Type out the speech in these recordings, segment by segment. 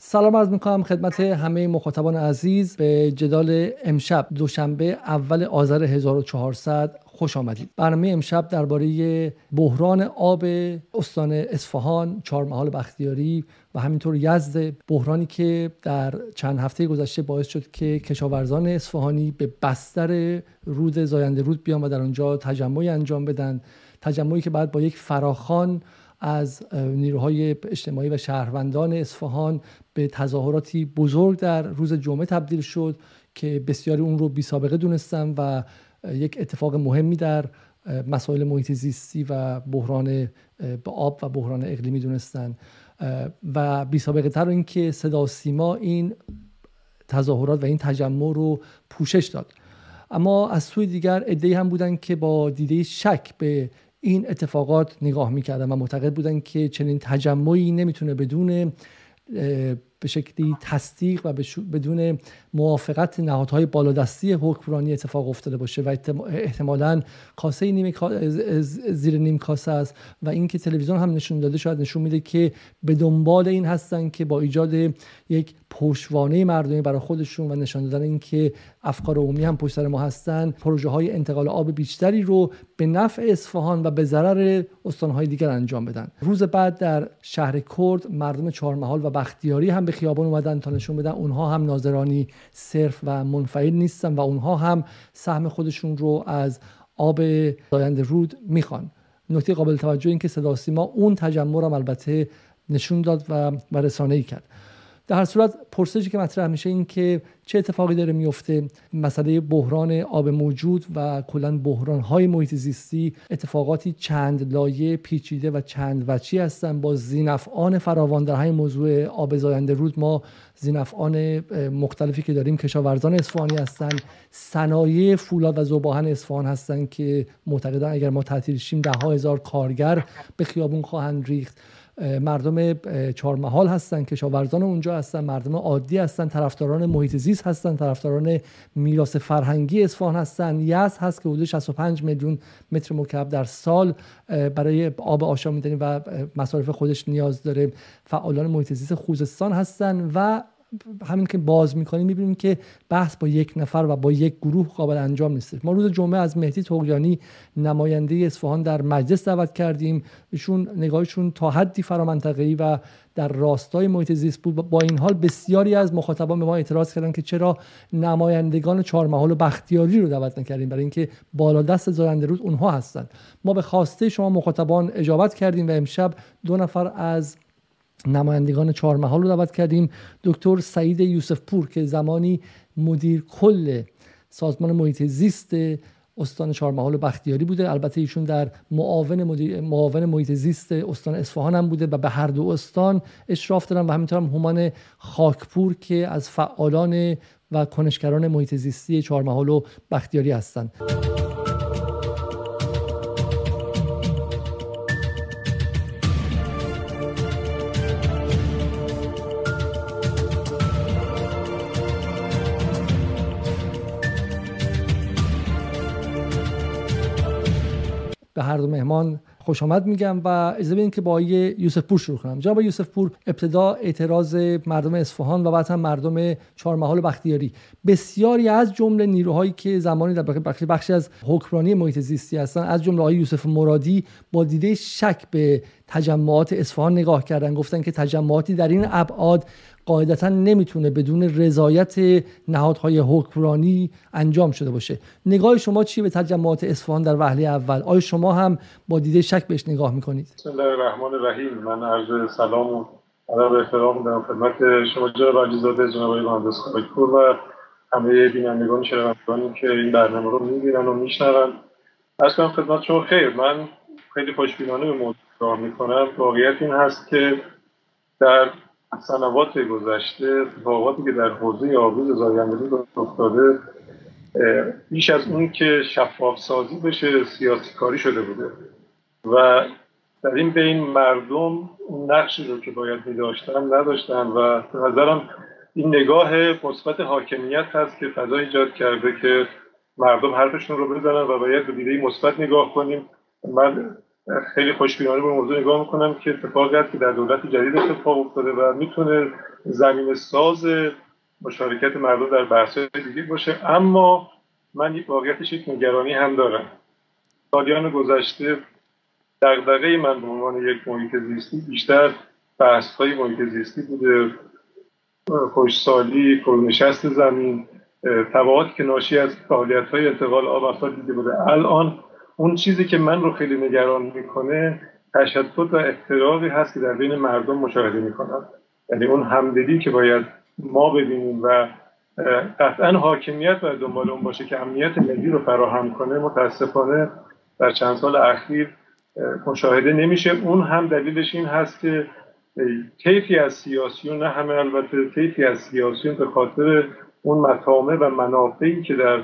سلام عرض می‌کنم خدمت همه مخاطبان عزیز. به جدال امشب دوشنبه اول آذر 1400 خوش آمدید. برنامه امشب درباره بحران آب استان اصفهان چهارمحال بختیاری و همینطور یزد بحرانی که در چند هفته گذشته باعث شد که کشاورزان اصفهانی به بستر رود زاینده رود بیان و در آنجا تجمعی انجام بدن. تجمعی که بعد با یک فراخان از نیروهای اجتماعی و شهروندان اصفهان به تظاهراتی بزرگ در روز جمعه تبدیل شد که بسیاری اون رو بی سابقه دونستن و یک اتفاق مهمی در مسائل محیط زیستی و بحران به آب و بحران اقلیمی دونستن. و بی سابقه تر اینکه صدا سیما این تظاهرات و این تجمع رو پوشش داد. اما از سوی دیگر ادهی هم بودن که با دیده شک به این اتفاقات نگاه می‌کردن و معتقد بودن که چنین تجمعی نمی‌تونه بدون به شکلی تصدیق و بدون موافقت نهادهای بالادستی حکمرانی اتفاق افتاده باشه و احتمالا کاسه نیم زیر نیم کاسه است و اینکه تلویزیون هم نشون داده شاید نشون میده که به دنبال این هستن که با ایجاد یک پشتوانه مردمی برای خودشون و نشان دادن اینکه افکار عمومی هم پشت سر ما هستن پروژه های انتقال آب بیشتری رو به نفع اصفهان و به ضرر استانهای دیگر انجام بدن. روز بعد در شهر کرد مردم چهارمحال و بختیاری هم به خیابان اومدن تا نشون بدن اونها هم ناظرانی صرف و منفعل نیستن و اونها هم سهم خودشون رو از آب زاینده رود می‌خوان. نکته قابل توجه این که صدا سیما اون تجمع رو البته نشون داد و, و رسانه ای کرد. در هر صورت پرسشی که مطرح میشه این که چه اتفاقی داره میفته مسئله بحران آب موجود و کلا بحران های محیط زیستی اتفاقاتی چند لایه پیچیده و چند وچی هستن. با زینفعان فراوان در همین موضوع آب زاینده رود ما زینفعان مختلفی که داریم کشاورزان اصفهانی هستن صنایع فولاد و زباهن اصفهان هستن که معتقدن اگر ما تعطیل شیم ده هزار کارگر به خیابون خواهند ریخت. مردم چهارمحال هستن کشاورزان اونجا هستن مردم عادی هستن طرفداران محیط زیست هستن طرفداران میراث فرهنگی اصفهان هستن. یز هست که حدود 65 میلیون متر مکعب در سال برای آب آشامیدنی و مصارف خودش نیاز داره. فعالان محیط زیست خوزستان هستن و همین که باز می‌کنیم می‌بینیم که بحث با یک نفر و با یک گروه قابل انجام نیست. ما روز جمعه از مهدی توقیانی نماینده اصفهان در مجلس دعوت کردیم. ایشون نگاهشون تا حدی فرامنطقه‌ای و در راستای محیط زیست بود. با این حال بسیاری از مخاطبان به ما اعتراض کردن که چرا نمایندگان چهارمحال و بختیاری رو دعوت نکردیم. برای اینکه بالادست زاینده روز اونها هستند ما به خواسته شما مخاطبان اجابت کردیم و امشب دو نفر از نمایندگان چهارمحال رو دعوت کردیم. دکتر سعید یوسف پور که زمانی مدیر کل سازمان محیط زیست استان چهارمحال و بختیاری بوده. البته ایشون در معاون معاون محیط زیست استان اصفهان هم بوده و به هر دو استان اشراف دارن و همینطور هم همان خاکپور که از فعالان و کنشگران محیط زیستی چهارمحال و بختیاری هستند دو مهمان خوش آمد میگم و اجازه بدین که با آقای یوسف پور شروع کنم. جناب یوسف پور ابتدا اعتراض مردم اصفهان و بعد هم مردم چهارمحال بختیاری. بسیاری از جمله نیروهایی که زمانی در بخشی, بخشی از حکمرانی محیط زیستی هستن از جمله آقای یوسف مرادی با دیده شک به تجمعات اصفهان نگاه کردن. گفتن که تجمعاتی در این ابعاد قاعدتا نمی‌تونه بدون رضایت نهادهای حکمرانی انجام شده باشه. نگاه شما چی به تجمعات اصفهان در وهله اول؟ آیا شما هم با دیده شک بهش نگاه می‌کنید. بسم الله الرحمن الرحیم. من عرض سلام و ادب احترام دارم خدمت شما جناب علیزاده جناب آقای مهندس خاکپور و همه بینندگان شنوندگانی که این برنامه رو می‌بینن و میشنون. کنم خدمت شما خیر. من خیلی خوشبینانه به موضوع نگاه می‌کنم. واقعیت این هست که در سنوات گذشته اتفاقاتی که در حوزه آبروز زاینده افتاده بیش از اون که شفاف سازی بشه سیاسی کاری شده بوده. و در این بین مردم اون نقشی رو که باید می داشتن نداشتن و به نظرم این نگاه مثبت حاکمیت هست که فضا ایجاد کرده که مردم حرفشون رو بزنن و باید به دیده مثبت نگاه کنیم. من خیلی خوشبینانه به موضوع نگاه می‌کنم که اتفاقی هست که در دولت جدید اتفاق افتاده و می‌تونه زمین ساز مشارکت مردم در بحث دیگه باشه. اما من واقعیتش یک نگرانی هم دارم. سالیان گذشته دغدغه من به عنوان یک محیط زیستی بیشتر بحث های محیط زیستی بوده. خوشسالی فرونشست زمین تبعات که ناشی از فعالیت های انتقال آب دیده بوده. الان اون چیزی که من رو خیلی نگران می‌کنه تشدد و اضطرابی هست که در بین مردم مشاهده می‌کنم یعنی اون همدلی که باید ما ببینیم و قطعا حاکمیت باید دنبال اون باشه که امنیت ملی رو فراهم کنه. متاسفانه در چند سال اخیر مشاهده نمیشه. اون هم دلیلش این هست که طیفی از سیاسیون نه همه البته طیفی از سیاسیون به خاطر اون مطامع و منافعی که در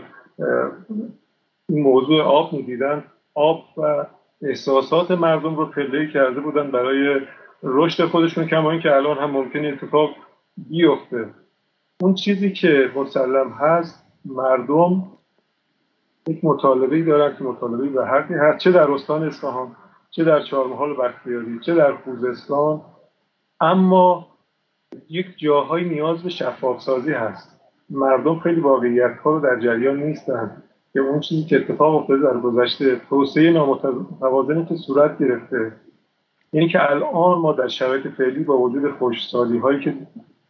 این موضوع آب می‌دیدن. آب و احساسات مردم رو پله کرده بودن برای رشد خودشون کما اینکه الان هم ممکن اتفاق بیفته. اون چیزی که مسلم هست مردم یک مطالبه دارن که مطالبه به حقی هست. چه در استان اصفهان چه در چهارمحال بختیاری چه در خوزستان اما یک جاهایی نیاز به شفاف سازی هست. مردم خیلی واقعیت ها رو در جریان نیستن. که اون چیزی که اتفاق افتاده در گذشته توسعه نامتوازنی که صورت گرفته. اینی که الان ما در شرایط فعلی با وجود خوشسالی هایی که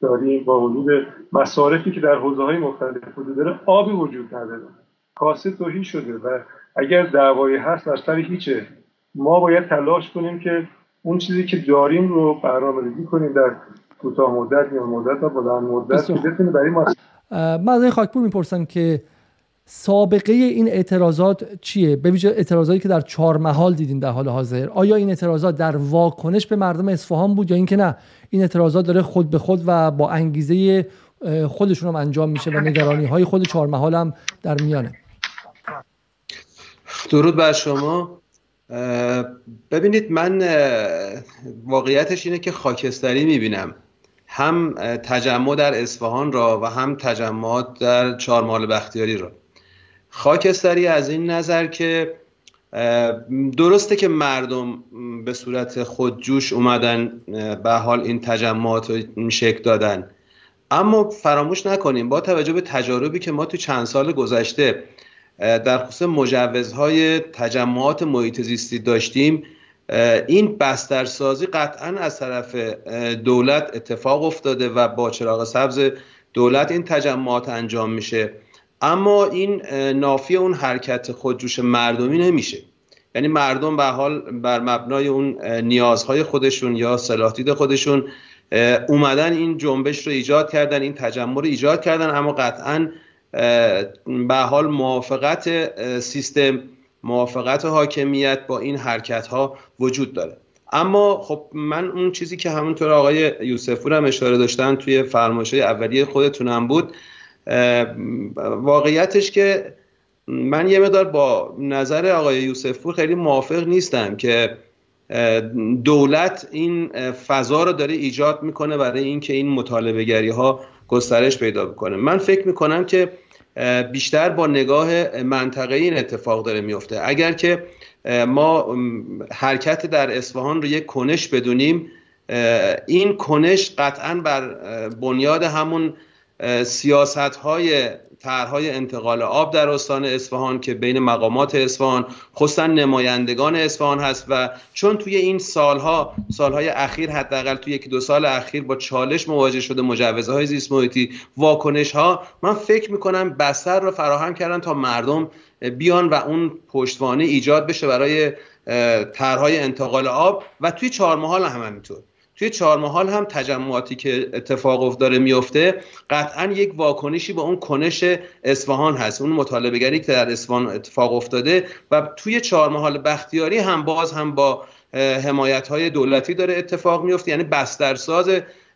داریم با وجود مصارفی که در حوزه های مختلف وجود داره آبی وجود نداره. کاسه توهی شده و اگر دعوایی هست از سر هیچه. ما باید تلاش کنیم که اون چیزی که داریم رو برنامه‌ریزی کنیم در کوتاه مدت یا مدت و بلند مدت که بتونیم برای ما من از خاکپور می‌پرسم که سابقه این اعتراضات چیه؟ به ویژه اعتراضاتی که در چهار محال دیدیم در حال حاضر. آیا این اعتراضات در واکنش به مردم اصفهان بود یا اینکه نه؟ این اعتراضات داره خود به خود و با انگیزه خودشون هم انجام میشه و نگرانی های خود چهار محال هم در میانه. درود بر شما. ببینید من واقعیتش اینه که خاکستری می‌بینم. هم تجمع در اصفهان را و هم تجمعات در چهارمال بختیاری را. خاکستری از این نظر که درسته که مردم به صورت خودجوش اومدن به حال این تجمعات رو شکل دادن. اما فراموش نکنیم با توجه به تجاربی که ما تو چند سال گذشته در خصوص مجوزهای تجمعات محیط زیستی داشتیم این بسترسازی قطعا از طرف دولت اتفاق افتاده و با چراغ سبز دولت این تجمعات انجام میشه. اما این نافی اون حرکت خودجوش مردمی نمیشه. یعنی مردم به حال بر مبنای اون نیازهای خودشون یا صلاحدید خودشون اومدن این جنبش رو ایجاد کردن این تجمع رو ایجاد کردن اما قطعا به حال موافقت سیستم موافقت حاکمیت با این حرکت ها وجود داره. اما خب من اون چیزی که همونطور آقای یوسفور هم اشاره داشتن توی فرمایش اولیه خودتونم بود. واقعیتش که من یه مدار با نظر آقای یوسفور خیلی موافق نیستم که دولت این فضا رو داره ایجاد می‌کنه برای اینکه این مطالبه گری ها گسترش پیدا بکنه. من فکر می‌کنم که بیشتر با نگاه منطقه این اتفاق داره میفته اگر که ما حرکت در اصفهان رو یک کنش بدونیم این کنش قطعا بر بنیاد همون سیاست های طرحهای انتقال آب در استان اصفهان که بین مقامات اصفهان خصوصا نمایندگان اصفهان هست و چون توی این سالها سالهای اخیر حداقل توی یک دو سال اخیر با چالش مواجه شده مجوزهای زیست محیطی واکنش ها من فکر می‌کنم بستر رو فراهم کردن تا مردم بیان و اون پشتوانه ایجاد بشه برای طرحهای انتقال آب و توی چهار محال هم همینطور. توی چهارمحال هم تجمعاتی که اتفاق داره میفته قطعا یک واکنشی به اون کنش اصفهان هست اون مطالبه که در اصفهان اتفاق افتاده و توی چهارمحال بختیاری هم باز هم با حمایت های دولتی داره اتفاق میفته یعنی بسترساز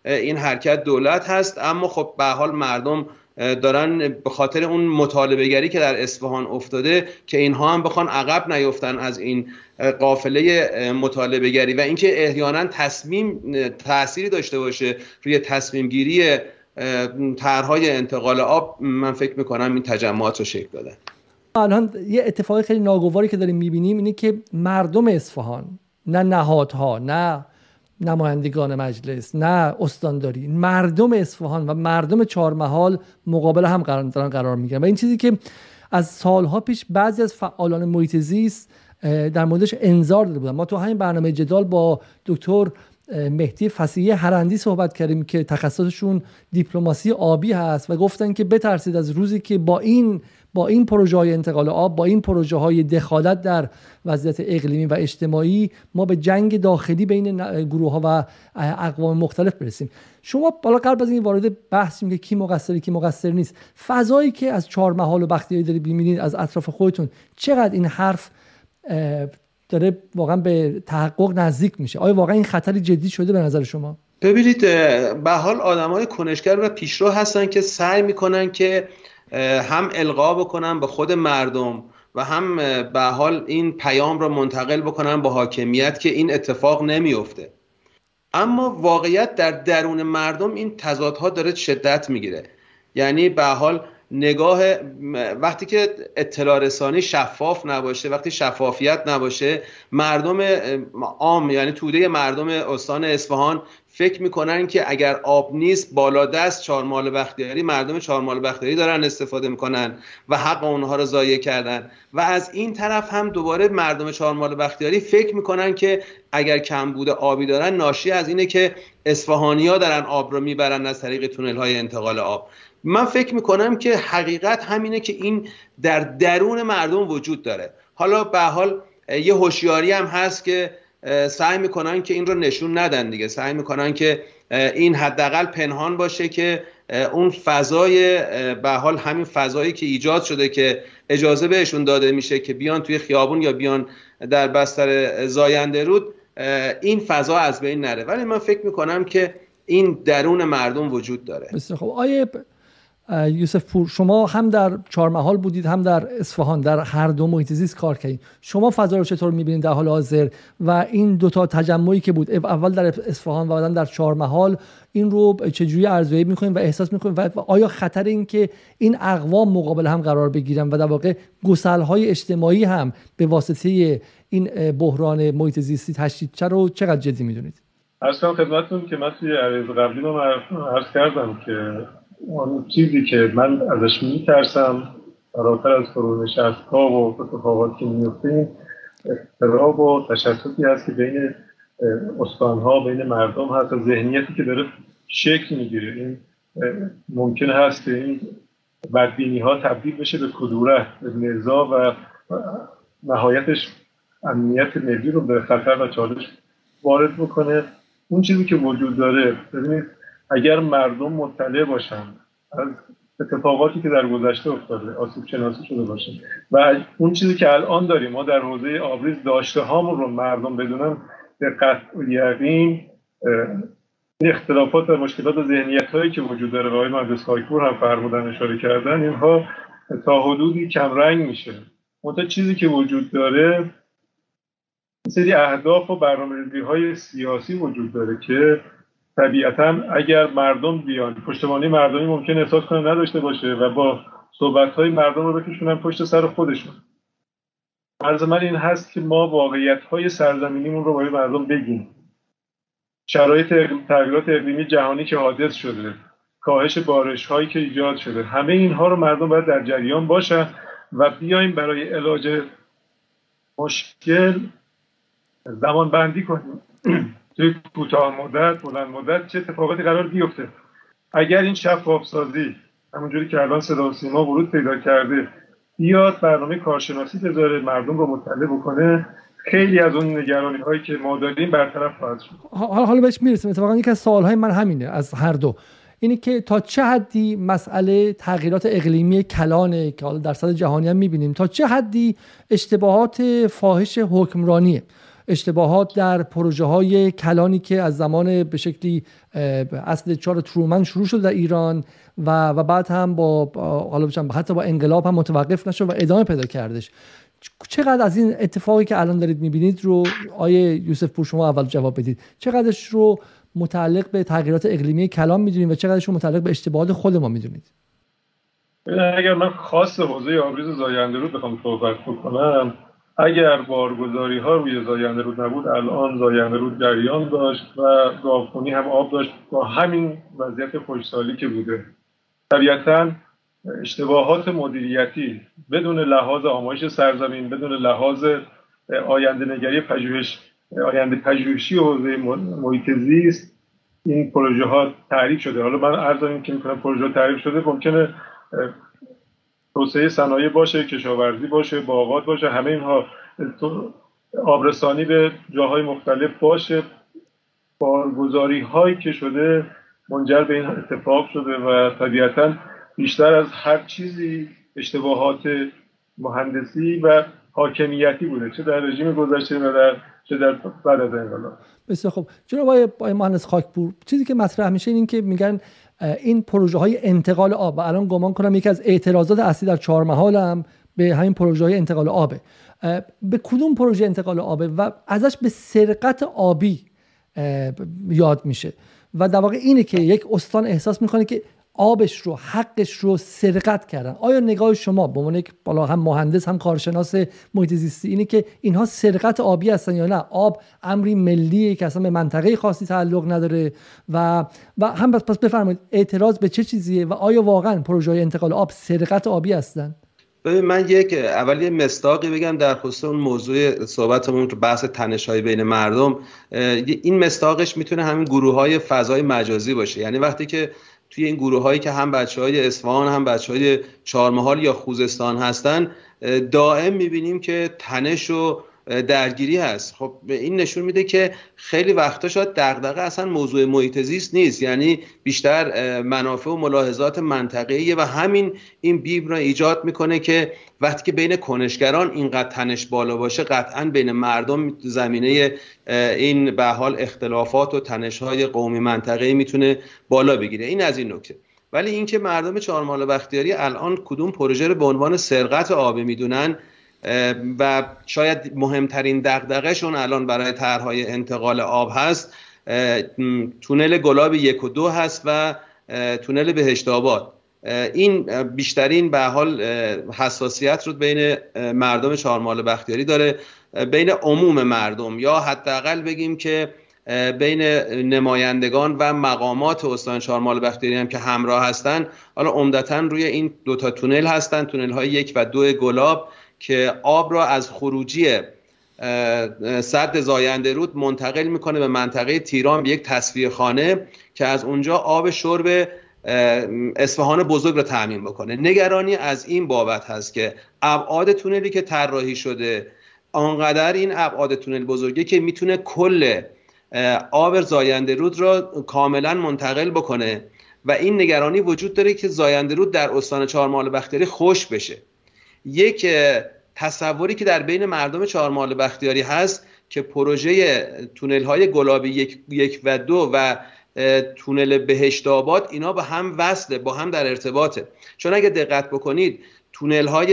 این حرکت دولت هست. اما خب به حال مردم دارن به خاطر اون مطالبه که در اصفهان افتاده که اینها هم بخوان عقب نیفتن از این قافله مطالبه گری و اینکه احیانا تصمیم تأثیری داشته باشه روی تصمیم گیری طرحهای انتقال آب من فکر می‌کنم این تجمعات رو شکل دادن. الان یه اتفاقی خیلی ناگواری که داریم می‌بینیم اینه که مردم اصفهان نه نهادها نه نمایندگان مجلس نه استانداری مردم اصفهان و مردم چهارمحال مقابل هم قرار دارن قرار می‌گیرن. و این چیزی که از سالها پیش بعضی از فعالان محیط زیست در موردش انظار داده بودن. ما تو همین برنامه جدال با دکتر مهدی فسیحی هرندی صحبت کردیم که تخصصشون دیپلماسی آبی هست و گفتن که بترسید از روزی که با این با این پروژه های انتقال آب با این پروژه های دخالت در وضعیت اقلیمی و اجتماعی ما به جنگ داخلی بین گروه ها و اقوام مختلف برسیم. شما بالا قبل از این وارد بحث که کی مقصر کی مقصر نیست. فضایی که از چهار محال و بختیاری دارید می‌بینید از اطراف خودتون چقدر این حرف داره واقعا به تحقق نزدیک میشه؟ آیا واقعا این خطری جدی شده به نظر شما؟ ببینید به حال آدم های کنشگر و پیشرو هستن که سعی می‌کنن که هم القا بکنن به خود مردم و هم به حال این پیام را منتقل بکنن با حاکمیت که این اتفاق نمیفته. اما واقعیت در درون مردم این تضادها داره شدت می‌گیره. یعنی به حال نگاه وقتی که اطلاع رسانی شفاف نباشه وقتی شفافیت نباشه مردم عام یعنی توده مردم استان اصفهان فکر می‌کنن که اگر آب نیست بالا دست چهارمال بختیاری مردم چهارمال بختیاری دارن استفاده می‌کنن و حق اونها رو ضایع کردن. و از این طرف هم دوباره مردم چهارمال بختیاری فکر می‌کنن که اگر کمبود آبی دارن ناشی از اینه که اصفهانی ها دارن آب رو می‌برن از طریق تونل های انتقال آب. من فکر می‌کنم که حقیقت همینه که این در درون مردم وجود داره. حالا به حال یه هوشیاری هم هست که سعی می‌کنن که این رو نشون ندن دیگه. سعی می‌کنن که این حداقل پنهان باشه که اون فضای به حال همین فضایی که ایجاد شده که اجازه بهشون داده میشه که بیان توی خیابون یا بیان در بستر زاینده رود این فضا از بین نره. ولی من فکر می‌کنم که این درون مردم وجود داره. بسیار خب آیه یوسف پور شما هم در چهارمحال بودید هم در اصفهان در هر دو محیط زیست کار کردید. شما فضا رو چطور می‌بینید در حال حاضر؟ و این دوتا تجمعی که بود اول در اصفهان و بعدا در چهارمحال این رو چجوری ارزیابی می‌کنید و احساس می‌کنید؟ و آیا خطر این که این اقوام مقابل هم قرار بگیرن و در واقع های اجتماعی هم به واسطه این بحران محیط زیستی تشدید چه رو چقدر جدی می‌دونید؟ اصلا خدمتتون که من توی عرض قبلی رو عرض کردم که اون چیزی که من ازش میترسم فراتر از فرونشست ها و اتفاقاتی که میفته اضطراب و تشتتی هست که بین استان ها بین مردم هست و ذهنیتی که داره شکل می‌گیره. این ممکن هست که این بدبینی ها تبدیل بشه به کدورت به نزا و نهایتش امنیت ملی رو به خطر و چالش وارد بکنه. اون چیزی که وجود داره ببینید اگر مردم مطلع باشن از اتفاقاتی که در گذشته افتاده آسیب شناسی شده باشه. و اون چیزی که الان داریم ما در حوزه آبریز داشته هامون رو مردم بدونن به قطع و یقین اختلافات و مشکلات و ذهنیت هایی که وجود داره و آقای مهندس هم فرمودن اشاره کردن اینها تا حدودی کمرنگ میشه. منتها چیزی که وجود داره سری اهداف و های سیاسی وجود داره که طبیعتا اگر مردم بیان پشتوانه مردمی ممکن احساس کنه نداشته باشه و با صحبت های مردم رو بکشونن پشت سر خودشون. عرض من این هست که ما واقعیت های سرزمینیمون رو باید مردم بگیم. شرایط تغییرات اقلیمی جهانی که حادث شده کاهش بارش هایی که ایجاد شده همه اینها رو مردم باید در جریان باشن و بیایم برای علاج مشکل زمان بندی کنیم. توی کوتاه مدت بلند مدت چه اتفاقاتی قرار بیفته. اگر این شفاف سازی همونجوری که الان صدا و سیما ورود پیدا کرده بیاد برنامه کارشناسی بذاره مردم رو مطلع بکنه خیلی از اون نگرانی هایی که ما داریم برطرف خواهد شد. حالا حالا بهش می‌رسیم. اتفاقا یکی از سوال های من همینه از هر دو. اینه که تا چه حدی مسئله تغییرات اقلیمی کلانه که حالا در سطح جهانی هم می‌بینیم تا چه حدی اشتباهات فاحش حکمرانیه؟ اشتباهات در پروژه های کلانی که از زمان به شکلی اصل چهار ترومن شروع شد در ایران و, و بعد هم با حتی با انقلاب هم متوقف نشد و ادامه پیدا کردش. چقدر از این اتفاقی که الان دارید می‌بینید رو آیه یوسف پور شما اول جواب بدید. چقدرش رو متعلق به تغییرات اقلیمی کلان می‌دونید و چقدرش رو متعلق به اشتباهات خود ما می‌دونید؟ اگر من خاص حوزه آبریز زاینده رو بخوام صحبت بکنم اگر بارگذاری ها روی زاینده رود نبود الان زاینده رود جریان داشت و گاوخونی هم آب داشت با همین وضعیت خوشسالی که بوده. طبیعتا اشتباهات مدیریتی بدون لحاظ آمایش سرزمین بدون لحاظ آینده نگری پژوهش آینده پژوهشی حوزه محیط زیست این پروژه ها تعریف شده. حالا من عرض که می‌کنم پروژه تعریف شده ممکنه توسعه صنایع باشه کشاورزی باشه باغات باشه همه اینها. آبرسانی به جاهای مختلف باشه. بارگذاری هایی که شده منجر به این اتفاق شده و طبیعتا بیشتر از هر چیزی اشتباهات مهندسی و حاکمیتی بوده. چه در رژیم گذشته و در چه در بعد از انقلاب. بسیار خب جناب آقای مهندس خاکپور چیزی که مطرح میشه این که میگن این پروژه های انتقال آب و الان گمان کنم یکی از اعتراضات اصلی در چهار محال هم به همین پروژه های انتقال آبه به کدوم پروژه انتقال آبه و ازش به سرقت آبی یاد میشه؟ و در واقع اینه که یک استان احساس می‌کنه که آبش رو حقش رو سرقت کردن. آیا نگاه شما به عنوان یک بالا هم مهندس هم کارشناس محیط زیستی اینه که اینها سرقت آبی هستن یا نه؟ آب امری ملیه که اصلا به منطقه خاصی تعلق نداره و و هم پس بفرمایید اعتراض به چه چیزیه و آیا واقعا پروژه انتقال آب سرقت آبی هستن؟ ببین من یک اول یه بگم در خصوص اون موضوع صحبتمون تو بحث تنش های بین مردم. این مستاقش می‌تونه همین گروه های فضای مجازی باشه. یعنی وقتی که توی این گروه هایی که هم بچه های اصفهان هم بچه های چهارمحال یا خوزستان هستن دائم می‌بینیم که تنش و درگیری هست. خب این نشون میده که خیلی وقتا شاید دغدغه اصلا موضوع محیط زیست نیست. یعنی بیشتر منافع و ملاحظات منطقه‌ایه و همین این بیب را ایجاد می‌کنه که وقتی که بین کنشگران اینقدر تنش بالا باشه قطعا بین مردم زمینه این به حال اختلافات و تنش های قومی منطقه‌ای می‌تونه بالا بگیره. این از این نکته. ولی اینکه مردم چهارمحال بختیاری الان کدوم پروژه رو به عنوان سرقت آبی می‌دونن و شاید مهمترین دغدغهشون الان برای طرحهای انتقال آب هست تونل گلاب یک و دو هست و تونل بهشت آباد. این بیشترین به حال حساسیت رو بین مردم چهارمال بختیاری داره بین عموم مردم یا حداقل بگیم که بین نمایندگان و مقامات استان چهارمال بختیاری هم که همراه هستن حالا عمدتا روی این دوتا تونل هستن تونل های یک و دو گلاب. که آب را از خروجی صد زاینده رود منتقل می‌کنه به منطقه تیران به یک تصفیه خانه که از اونجا آب شرب اصفهان بزرگ را تأمین بکنه. نگرانی از این بابت هست که ابعاد تونلی که طراحی شده آنقدر این ابعاد تونل بزرگی که می‌تونه کل آب زاینده رود را کاملا منتقل بکنه و این نگرانی وجود داره که زاینده رود در استان چهارمال بختیاری خوش بشه. یک تصوری که در بین مردم چهارمال بختیاری هست که پروژه تونل های گلابی یک, یک و دو و تونل بهشت آباد اینا با هم وصله با هم در ارتباطه. چون اگه دقت بکنید تونل های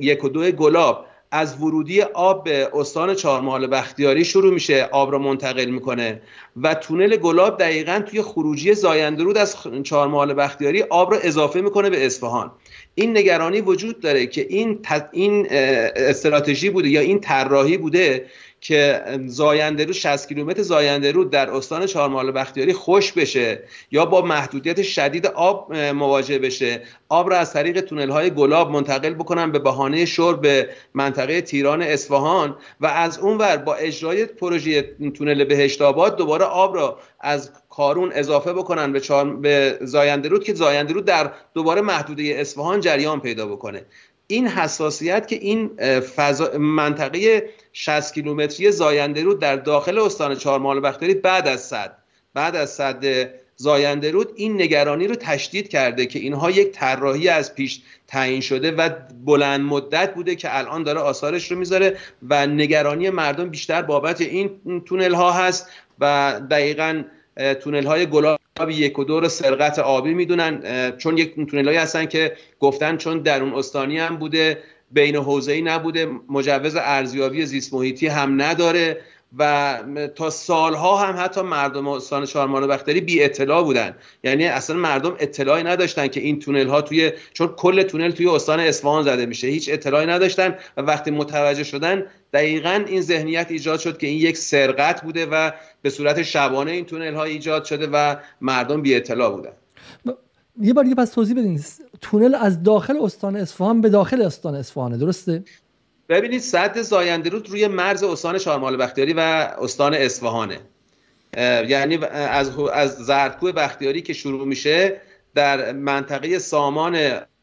یک و دو گلاب از ورودی آب به استان چهارمحال بختیاری شروع میشه آب رو منتقل می‌کنه و تونل گلاب دقیقا توی خروجی زایندرود از چهارمحال بختیاری آب رو اضافه می‌کنه به اصفهان. این نگرانی وجود داره که این این استراتژی بوده یا این طراحی بوده که زاینده رو 60 کیلومتر زاینده رو در استان چهارمحال بختیاری خوش بشه یا با محدودیت شدید آب مواجه بشه. آب را از طریق تونل های گلاب منتقل بکنن به بهانه شرب به منطقه تیران اصفهان و از اون ور با اجرای پروژه تونل بهشت آباد دوباره آب را از کارون اضافه بکنن به, به زاینده رود که زاینده رود در دوباره محدوده اصفهان جریان پیدا بکنه. این حساسیت که این فضا منطقه 60 کیلومتری زاینده رود در داخل استان چهارمحال بختیاری بعد از صد بعد از صد زاینده رود این نگرانی رو تشدید کرده که اینها یک طراحی از پیش تعیین شده و بلند مدت بوده که الان داره آثارش رو می‌ذاره و نگرانی مردم بیشتر بابت این تونل ها هست و دقیقا تونل های گلاب یک و دور سرقت آبی می‌دونن چون یک تونل هایی هستن که گفتن چون در اون استانی هم بوده بین حوزه ای نبوده مجوز ارزیابی زیست محیطی هم نداره و تا سالها هم حتی مردم استان چهارمال بختری بی اطلاع بودن. یعنی اصلا مردم اطلاعی نداشتن که این تونل ها توی چون کل تونل توی استان اصفهان زده میشه. هیچ اطلاعی نداشتن و وقتی متوجه شدن دقیقا این ذهنیت ایجاد شد که این یک سرقت بوده و به صورت شبانه این تونل ها ایجاد شده و مردم بی اطلاع بودن. یه بار دیگه پس توضیح بدین. تونل از داخل استان اصفهان به داخل استان اصفهانه درسته؟ ببینید سد زاینده رود روی مرز استان چهارمال بختیاری و استان اصفهانه. یعنی از از زردکوه بختیاری که شروع میشه در منطقه سامان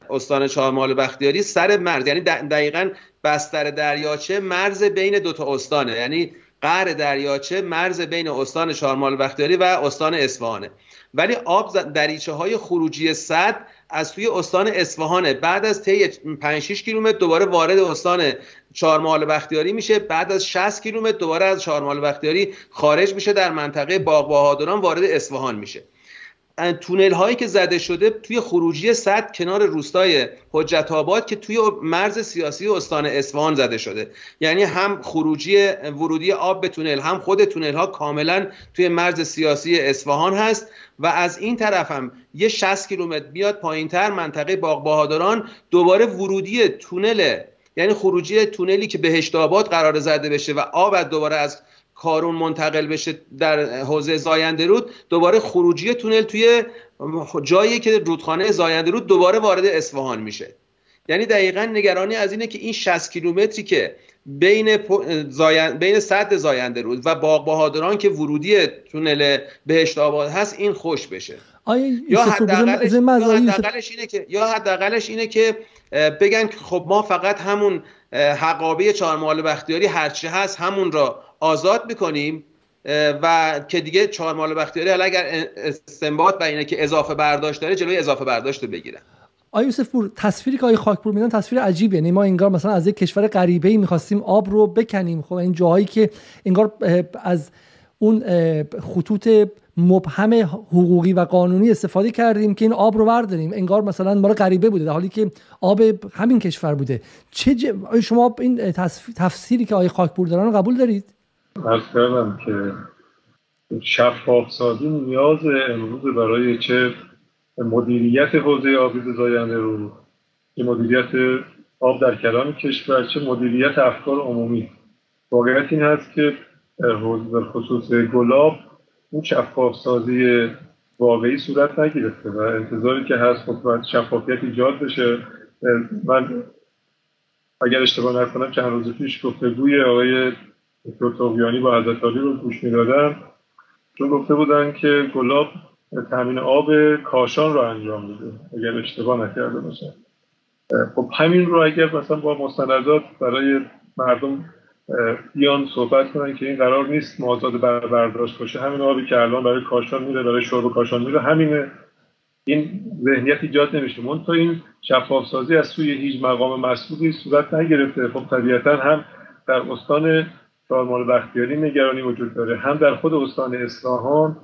استان چهارمال بختیاری سر مرز. یعنی دقیقا بستر دریاچه مرز بین دوتا استانه. یعنی قهر دریاچه مرز بین استان چهارمال بختیاری و استان اصفهانه. ولی آب دریچه های خروجی صد از توی استان اصفهانه. بعد از طی 5 6 کیلومتر دوباره وارد استان چهارمحال بختیاری میشه. بعد از 60 کیلومتر دوباره از چهارمحال بختیاری خارج میشه. در منطقه باغ بهادران وارد اصفهان میشه. تونل هایی که زده شده توی خروجی صد کنار روستای حجت آباد که توی مرز سیاسی استان اصفهان زده شده. یعنی هم خروجی ورودی آب به تونل هم خود تونل ها کاملا توی مرز سیاسی اصفهان هست و از این طرف هم یه 60 کیلومتر بیاد پایینتر منطقه باغ بهادران دوباره ورودی تونل یعنی خروجی تونلی که بهشت آباد قرار زده بشه و آب دوباره از کارون منتقل بشه در حوزه زاینده رود دوباره خروجی تونل توی جایی که رودخانه زاینده رود دوباره وارد اصفهان میشه. یعنی دقیقا نگرانی از اینه که این 60 کیلومتری که بین زاین... بین صد زاینده رود و باغ بهادران که ورودی تونل بهشت آباد هست این خوش بشه. یا حداقلش اینه که یا حداقلش اینه که بگن که خب ما فقط همون حقابه چهارمحال بختیاری هرچی هست همون را آزاد می‌کنیم و که دیگه چهارمحال بختیاری حالا اگر استنباط و اینه که اضافه برداشت داره جلوی اضافه برداشت رو بگیرن. آیا یوسف پور تصویری که آقای خاکپور میدن تصویر عجیبه یعنی ما انگار مثلا از یک کشور غریبه ای می‌خواستیم آب رو بکنیم. خب این جاهایی که انگار از اون خطوط مبهم حقوقی و قانونی استفاده کردیم که این آب رو برداریم. انگار مثلا ما غریبه بوده در حالی که آب همین کشور بوده. چه ج... شما این تفسیری که آقای خاکپور دارن قبول دارید؟ از کردم که شفاف سازی نیاز امروز برای چه مدیریت حوزه آبی زاینده رو چه مدیریت آب در کلان کشور چه مدیریت افکار عمومی. واقعیت این هست که حوزه خصوص گلاب اون شفاف سازی واقعی صورت نگرفته و انتظاری که هست خب شفافیت ایجاد بشه. من اگر اشتباه نکنم چند روز پیش گفتگوی آقای دکتر توقیانی با حضرت رو گوش می‌دادم چون گفته بودن که گلاب تامین آب کاشان رو انجام میده اگر اشتباه نکرده باشم خب همین رو اگر مثلا با مستندات برای مردم بیان صحبت کنن که این قرار نیست مازاد بر برداشت باشه. همین آبی که الان برای کاشان میره برای شرب کاشان میره همینه. این ذهنیت ایجاد نمیشه. من تا این شفاف سازی از سوی هیچ مقام مسئولی صورت نگرفته. خب طبیعتا هم در استان چهارمال بختیاری نگرانی وجود داره هم در خود استان اصفهان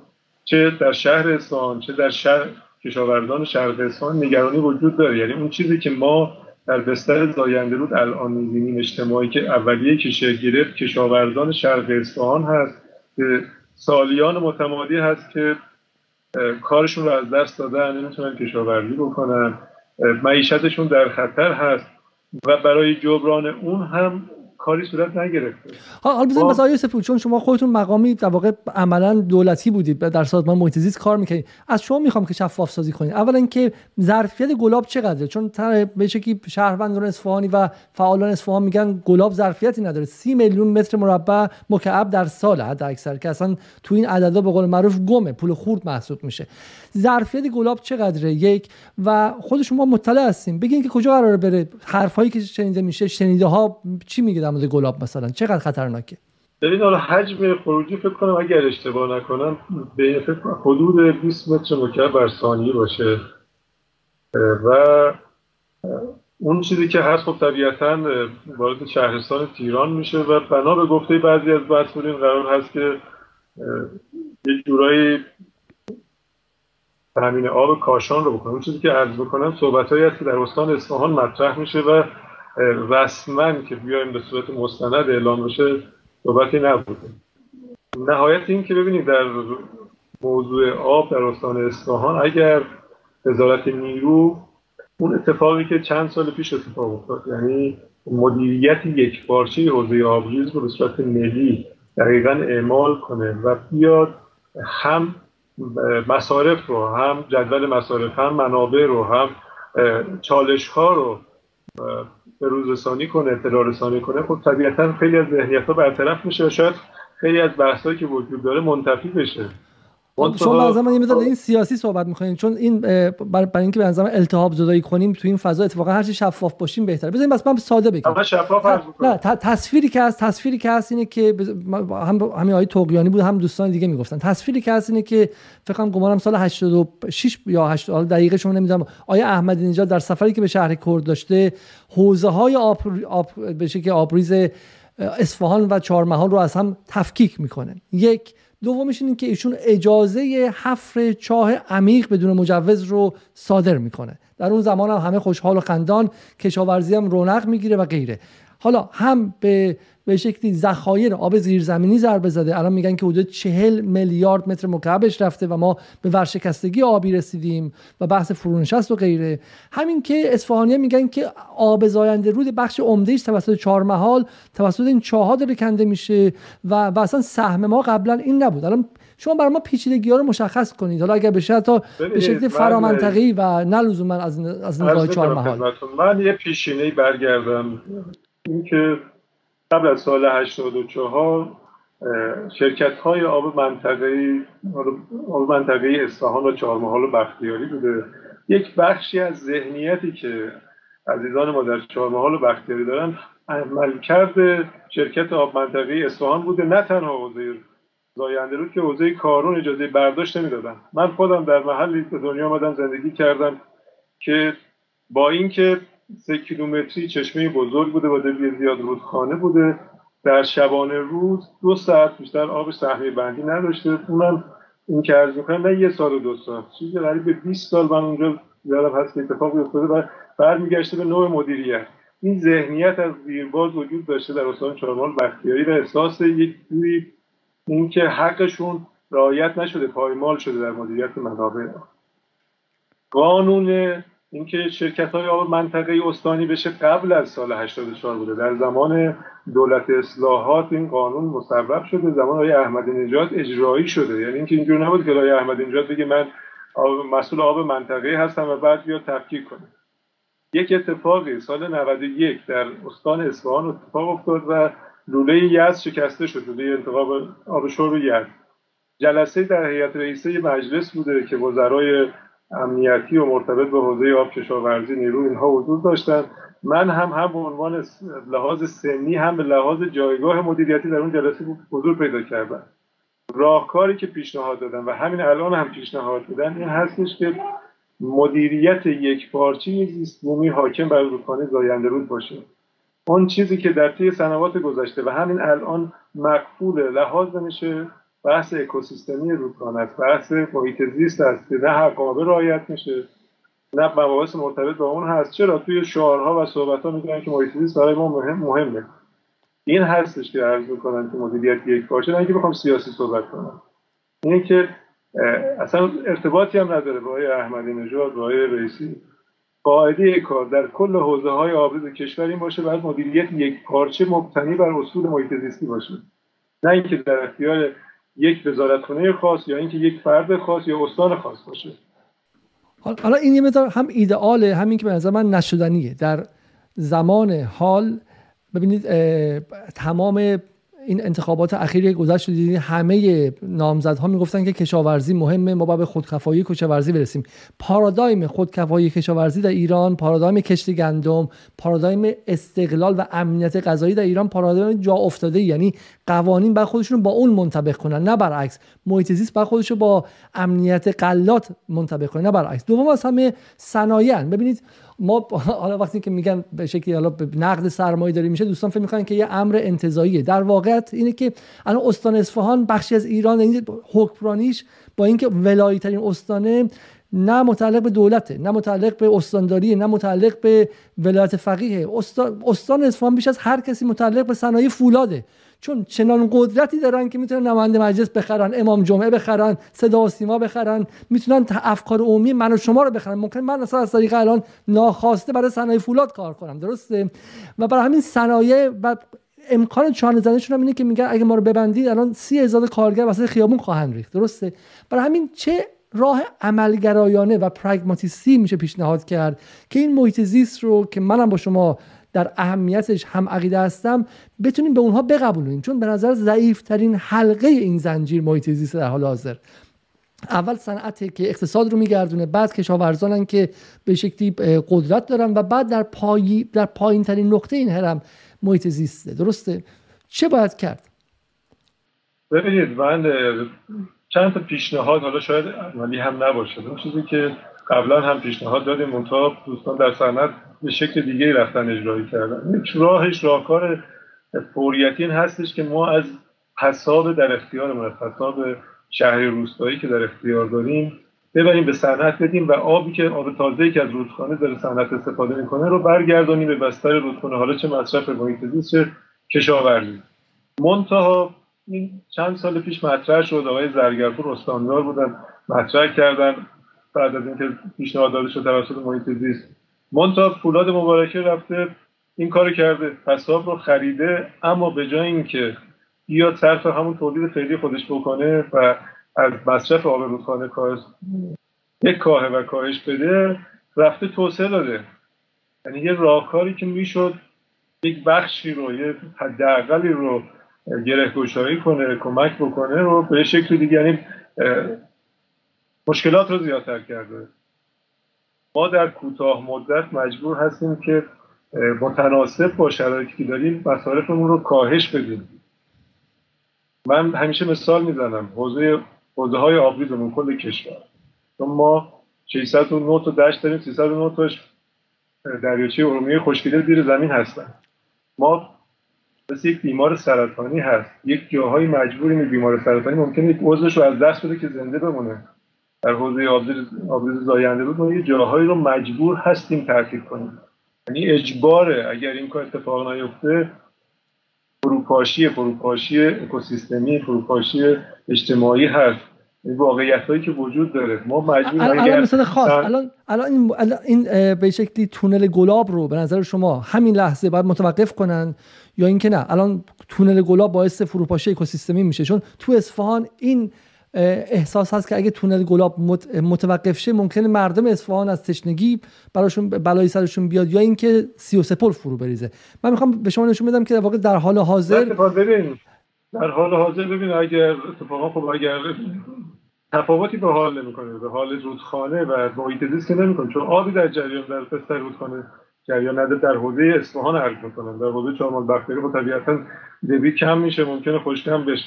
چه در شهر اصفهان چه در شهر کشاورزان شهر اصفهان نگرانی وجود داره. یعنی اون چیزی که ما در بستر زاینده رود الان می‌بینیم اجتماعی که اولیه که گرفت کشاورزان شرق اصفهان هست که سالیان متمادی هست که کارشون رو از دست دادن نمی‌تونن کشاورزی بکنن معیشتشون در خطر هست و برای جبران اون هم کاری صورت نگرفته. حالا بزنید مثلا یوسف چون شما خودتون مقامی در واقع عملا دولتی بودید در سازمان محیط زیست کار می‌کنید از شما می‌خوام که شفاف سازی کنید. اولا اینکه ظرفیت گلاب چقدره؟ چون به شکلی شهروندان اصفهانی و فعالان اصفهان میگن گلاب ظرفیتی نداره. سی میلیون متر مربع مکعب در سال حد اکثر که اصلا تو این عددا به قول معروف گمه پول خورد محسوب میشه. ظرفیت گلاب چقدره؟ یک. و خود شما مطلع هستیم بگین که کجا قراره بره. حرفایی که شنیده میشه شنیده ها چی میگه در مورد گلاب مثلا؟ چقدر خطرناکه؟ ببین حالا حجم خروجی فکر کنم اگر اشتباه نکنم به فکر حدود 20 متر مکعب بر ثانیه باشه. و اون چیزی که هست خب طبیعتا وارد شهرستان تیران میشه و بنا به گفته بعضی از مسئولین قرار هست که یک جورایی تامین آب کاشان رو بکنم چیزی که عرض بکنم صحبت هایی هست که در استان اصفهان مطرح میشه و رسما که بیایم به صورت مستند اعلام بشه صحبتی نبوده نهایت این که ببینید در موضوع آب در استان اصفهان اگر وزارت نیرو اون اتفاقی که چند سال پیش اتفاق افتاد یعنی مدیریت یک پارچه حوزه آبریز رو به صورت ملی دقیقا اعمال کنه و بیاد هم مصارف رو هم جدول مصارف هم منابع رو هم چالش ها رو به روز رسانی کنه اطلاع رسانی کنه. خب طبیعتا خیلی از ذهنیت ها برطرف میشه و شاید خیلی از بحث که وجود داره منتفی بشه. شما از من یه این سیاسی صحبت می‌کنین چون این برای اینکه به نظر التهاب زدایی کنیم تو این فضا اتفاقا هر چی شفاف باشیم بهتره. بزنین بس من ساده بگم. شفاف نه تصویری که هست تصویری که هست اینه که هم همین آقای توقیانی بود هم دوستان دیگه می‌گفتن. تصویری که هست اینه که فکر کنم گمانم سال 86 یا 8 دقیقه شما نمی‌دونم. آیا احمدی نژاد در سفری که به شهر کرد داشته حوزه های آب, آب به شکل آبریز اصفهان و چهارمحال رو از هم تفکیک می‌کنه. یک دومش این که ایشون اجازه حفر چاه عمیق بدون مجوز رو صادر می‌کنه. در اون زمان هم همه خوشحال و خندان کشاورزی هم رونق می‌گیره و غیره. حالا هم به به شکلی ذخایر آب زیرزمینی ضربه زده. الان میگن که حدود چهل میلیارد متر مکعبش رفته و ما به ورشکستگی آبی رسیدیم و بحث فرونشست و غیره. همین که اصفهانی میگن که آب زاینده رود بخش عمدهش توسط چهار محال توسط این چاها داره کنده میشه و, و اصلا سهم ما قبلا این نبود. الان شما برای ما پیچیدگی ها رو مشخص کنید. حالا اگر بشه تا به شکل فرامنطقی و نه لزوما از از نگاه چهار محال من یه پیشینه برگردم. اینکه قبل از سال 84 شرکت های آب منطقه آب منطقه اصفهان و چهارمحال و بختیاری بوده. یک بخشی از ذهنیتی که عزیزان ما در چهارمحال و بختیاری دارن عمل کرده شرکت آب منطقه اصفهان بوده نه تنها حوزه زاینده رو که حوزه کارون اجازه برداشت نمی‌دادن. من خودم در محلی به دنیا آمدم زندگی کردم که با اینکه سه کیلومتری چشمه بزرگ بوده با دبیر زیاد رودخانه بوده. در شبانه روز دو ساعت بیشتر آب سهمیه بندی نداشته. اونم این که عرض می‌کنم نه یه سال و دو سال. چیزی قریب به 20 سال من اونجا یادم هست که اتفاق افتاده و برمیگشته به نوع مدیریت. این ذهنیت از دیرباز وجود داشته در استان چهارمحال بختیاری و احساس یک جوری اینکه حقشون رعایت نشده پایمال شده در مدیریت منابع. قانون اینکه شرکت های آب منطقه استانی بشه قبل از سال 84 بوده. در زمان دولت اصلاحات این قانون مصوب شده زمان های احمدی نژاد اجرایی شده. یعنی اینکه اینجور نبود که آقای احمدی نژاد بگه من مسئول آب منطقه هستم و بعد بیا تفکیک کنه. یک اتفاقی سال 91 در استان اصفهان اتفاق افتاد و لوله یز شکسته شد لوله انتقاب آب شرب یز جلسه در هیئت رئیسه مجلس بوده که وزرای امنیتی و مرتبط به حوزه آب کشاورزی نیرو اینها وجود داشتن. من هم هم به عنوان لحاظ سنی هم به لحاظ جایگاه مدیریتی در اون جلسه حضور پیدا کردم. راهکاری که پیشنهاد دادم و همین الان هم پیشنهاد دادن این هستش که مدیریت یک پارچه زیست حاکم بر رودخانه زاینده رود باشه. اون چیزی که در طی سنوات گذشته و همین الان مقفول لحاظ نمیشه بحث اکوسیستمی رودخانه است. بحث محیط زیست است که نه حقابه رعایت میشه نه مباحث مرتبط با اون هست. چرا؟ توی شعارها و صحبتها میگن که محیط زیست برای ما مهم مهمه. این هستش که عرض می‌کنن که مدیریت یک پارچه نه اینکه بخوام سیاسی صحبت کنم. اینه که اصلا ارتباطی هم نداره با آقای احمدی نژاد با آقای رئیسی. قاعده کار در کل حوزه های آبی کشور این باشه باید مدیریت یک پارچه مبتنی بر اصول محیط زیستی باشه. نه اینکه در اختیار یک وزارتخانه خاص یا اینکه یک فرد خاص یا استان خاص باشه. حالا این یه هم ایدئاله همین که به نظر من نشدنیه. در زمان حال ببینید تمام این انتخابات اخیر گذشت دیدین همه نامزدها می‌گفتن که کشاورزی مهمه ما باید به خودکفایی کشاورزی برسیم. پارادایم خودکفایی کشاورزی در ایران پارادایم کشت گندم پارادایم استقلال و امنیت غذایی در ایران پارادایم جا افتاده یعنی قوانین بر خودشون با اون منطبق کنن نه برعکس محیط زیست بر خودش با امنیت غلات منطبق کنن نه برعکس دوم از همه صنایع ببینید ما حالا وقتی که میگن به شکلی حالا نقد سرمایه داری میشه دوستان فکر می‌کنن که یه امر انتزاعیه در واقعیت اینه که الان استان اصفهان بخشی از ایران یعنی حکمرانیش با اینکه ولایی ترین استانه نه متعلق به دولته نه متعلق به استانداری نه متعلق به ولایت فقیه. استان اصفهان بیش از هر کسی متعلق به صنایع فولاده. چون چنان قدرتی دارن که می‌تونن نماینده مجلس بخرن امام جمعه بخرن صدا و سیما بخرن می‌تونن افکار عمومی من و شما رو بخرن. ممکن من اصلا از طریق الان ناخواسته برای صنایع فولاد کار کنم درسته؟ و برای همین صنایع و امکان چانه زدنشون هم اینه که میگن اگه ما رو ببندید الان سی هزار کارگر وسط خیابون خواهند ریخت درسته؟ برای همین چه راه عملگرایانه و پرگماتیستی میشه پیشنهاد کرد که این محیط زیست رو که منم با شما در اهمیتش هم عقیده هستم بتونیم به اونها بقبولیم. چون به نظر ضعیف ترین حلقه این زنجیر محیط زیست در حال حاضر. اول صنعت که اقتصاد رو میگردونه بعد کشاورزانن که به شکلی قدرت دارن و بعد در پای در پایین ترین نقطه این هرم محیط زیسته. درسته؟ چه باید کرد؟ ببینید من چند تا پیشنهاد حالا شاید عملی هم نباشه. اون چیزی که قبلا هم پیشنهاد دادیم منتها دوستان در صنعت به شکل دیگه رفتن اجرایی کردن. یک راهش راهکار فوریتی هستش که ما از حساب در اختیارمون حساب شهری روستایی که در اختیار داریم ببریم به صنعت بدیم و آبی که آب تازه‌ای که از رودخانه داره صنعت استفاده می‌کنه رو برگردانیم به بستر رودخانه. حالا چه مصرف محیط زیست چه کشاورزی. منتها این چند سال پیش مطرح شد آقای زرگرپور استاندار بودن مطرح کردن. بعد از اینکه پیشنهاد داده شد توسط محیط زیست منتها فولاد مبارکه رفته این کار کرده حساب رو خریده اما به جای اینکه بیاد صرف همون تولید فعلی خودش بکنه و از مصرف آب رودخانه کاهش یک کاهه و کاهش بده رفته توسعه داده. یعنی یه راهکاری که می‌شد یک بخشی رو یه حداقلی رو گره گشایی کنه کمک بکنه رو به شکل دیگه یعنی مشکلات رو زیادتر کرده. ما در کوتاه مدت مجبور هستیم که متناسب با شرایطی که داریم مصارفمون رو کاهش بدیم. من همیشه مثال می‌زنم حوزه حوزه های آبریزمون کل کشور. چون ما 609 تا دشت داریم 309 تاش دریاچه ارومیه خشکیده زیر زمین هستن. ما مثل یک بیمار سرطانی هست. یک جاهای مجبوریم بیمار سرطانی ممکنه یک عضوش رو از دست بده که زنده بمونه. در حوزه آبریز زاینده بود ما یه جاهایی رو مجبور هستیم تعطیل کنیم. یعنی اجباره اگر این کار اتفاق نیفته فروپاشی فروپاشی اکوسیستمی فروپاشی اجتماعی هست. این واقعیت هایی که وجود داره. ما مجبور الان مثلا خاص. الان الان این, این به شکلی تونل گلاب رو به نظر شما همین لحظه باید متوقف کنن یا اینکه نه؟ الان تونل گلاب باعث فروپاشی اکوسیستمی میشه. چون تو اصفهان این احساس هست که اگه تونل گلاب متوقف شه ممکنه مردم اصفهان از تشنگی براشون بلایی سرشون بیاد یا اینکه 33 پل فرو بریزه. من می‌خوام به شما نشون بدم که در واقع در حال حاضر ببین. در حال حاضر ببین اگر اتفاقا خب اگر تفاوتی به حال نمی‌کنه به حال رودخانه و محیط زیست که نمی‌کنه. چون آبی در جریان در پستر رودخانه جریان نده در حوزه اصفهان حل می‌کنن در حوزه چهارمال بختیاری با طبیعتا دبی کم میشه ممکنه خشکم بشه.